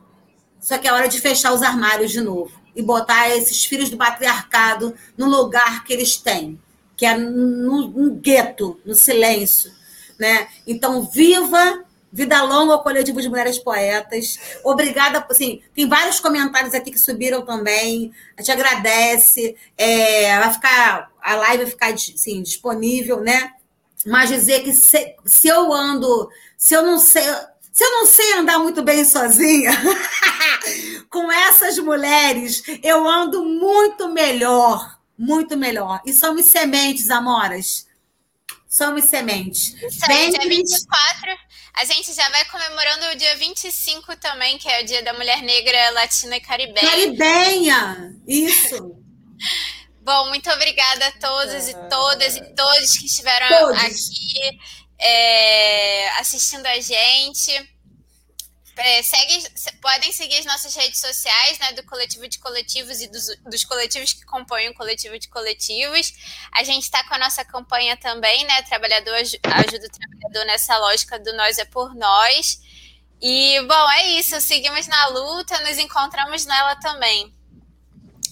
Só que é hora de fechar os armários de novo e botar esses filhos do patriarcado no lugar que eles têm, que é no, no gueto, no silêncio. Né? Então, viva Vida longa ao coletivo de mulheres poetas. Obrigada, assim, tem vários comentários aqui que subiram também. A gente agradece. É, vai ficar, a live vai ficar assim, disponível, né? Mas dizer que se, se eu ando, se eu não sei, se eu não sei andar muito bem sozinha, [laughs] com essas mulheres, eu ando muito melhor, muito melhor. E somos sementes, amoras. Somos sementes. Isso aí, dia 24, a gente já vai comemorando o dia 25 também, que é o dia da mulher negra, latina e caribenha. Caribenha! Isso! [laughs] Bom, muito obrigada a todos e todas e todos que estiveram todos. aqui é, assistindo a gente. É, segue, podem seguir as nossas redes sociais, né, do Coletivo de Coletivos e dos, dos coletivos que compõem o Coletivo de Coletivos. A gente está com a nossa campanha também, né, Trabalhador Ajuda o Trabalhador nessa lógica do Nós é por Nós. E, bom, é isso. Seguimos na luta, nos encontramos nela também.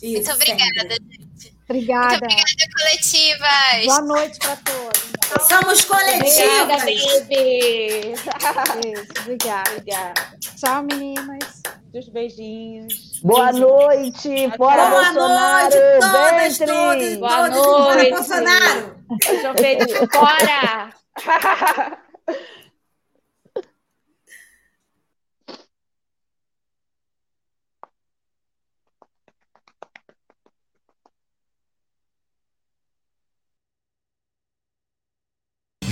Isso, Muito obrigada, gente. Obrigada. Muito obrigada, coletivas. Boa noite para todos. Somos coletivas. Obrigada, bebê. Isso, obrigada, obrigada. Tchau, meninas. Dos beijinhos. Boa noite. Fora Boa Bolsonaro. noite, todas, todos, Boa todos. Fora noite. Bolsonaro. Jovem, fora! [laughs]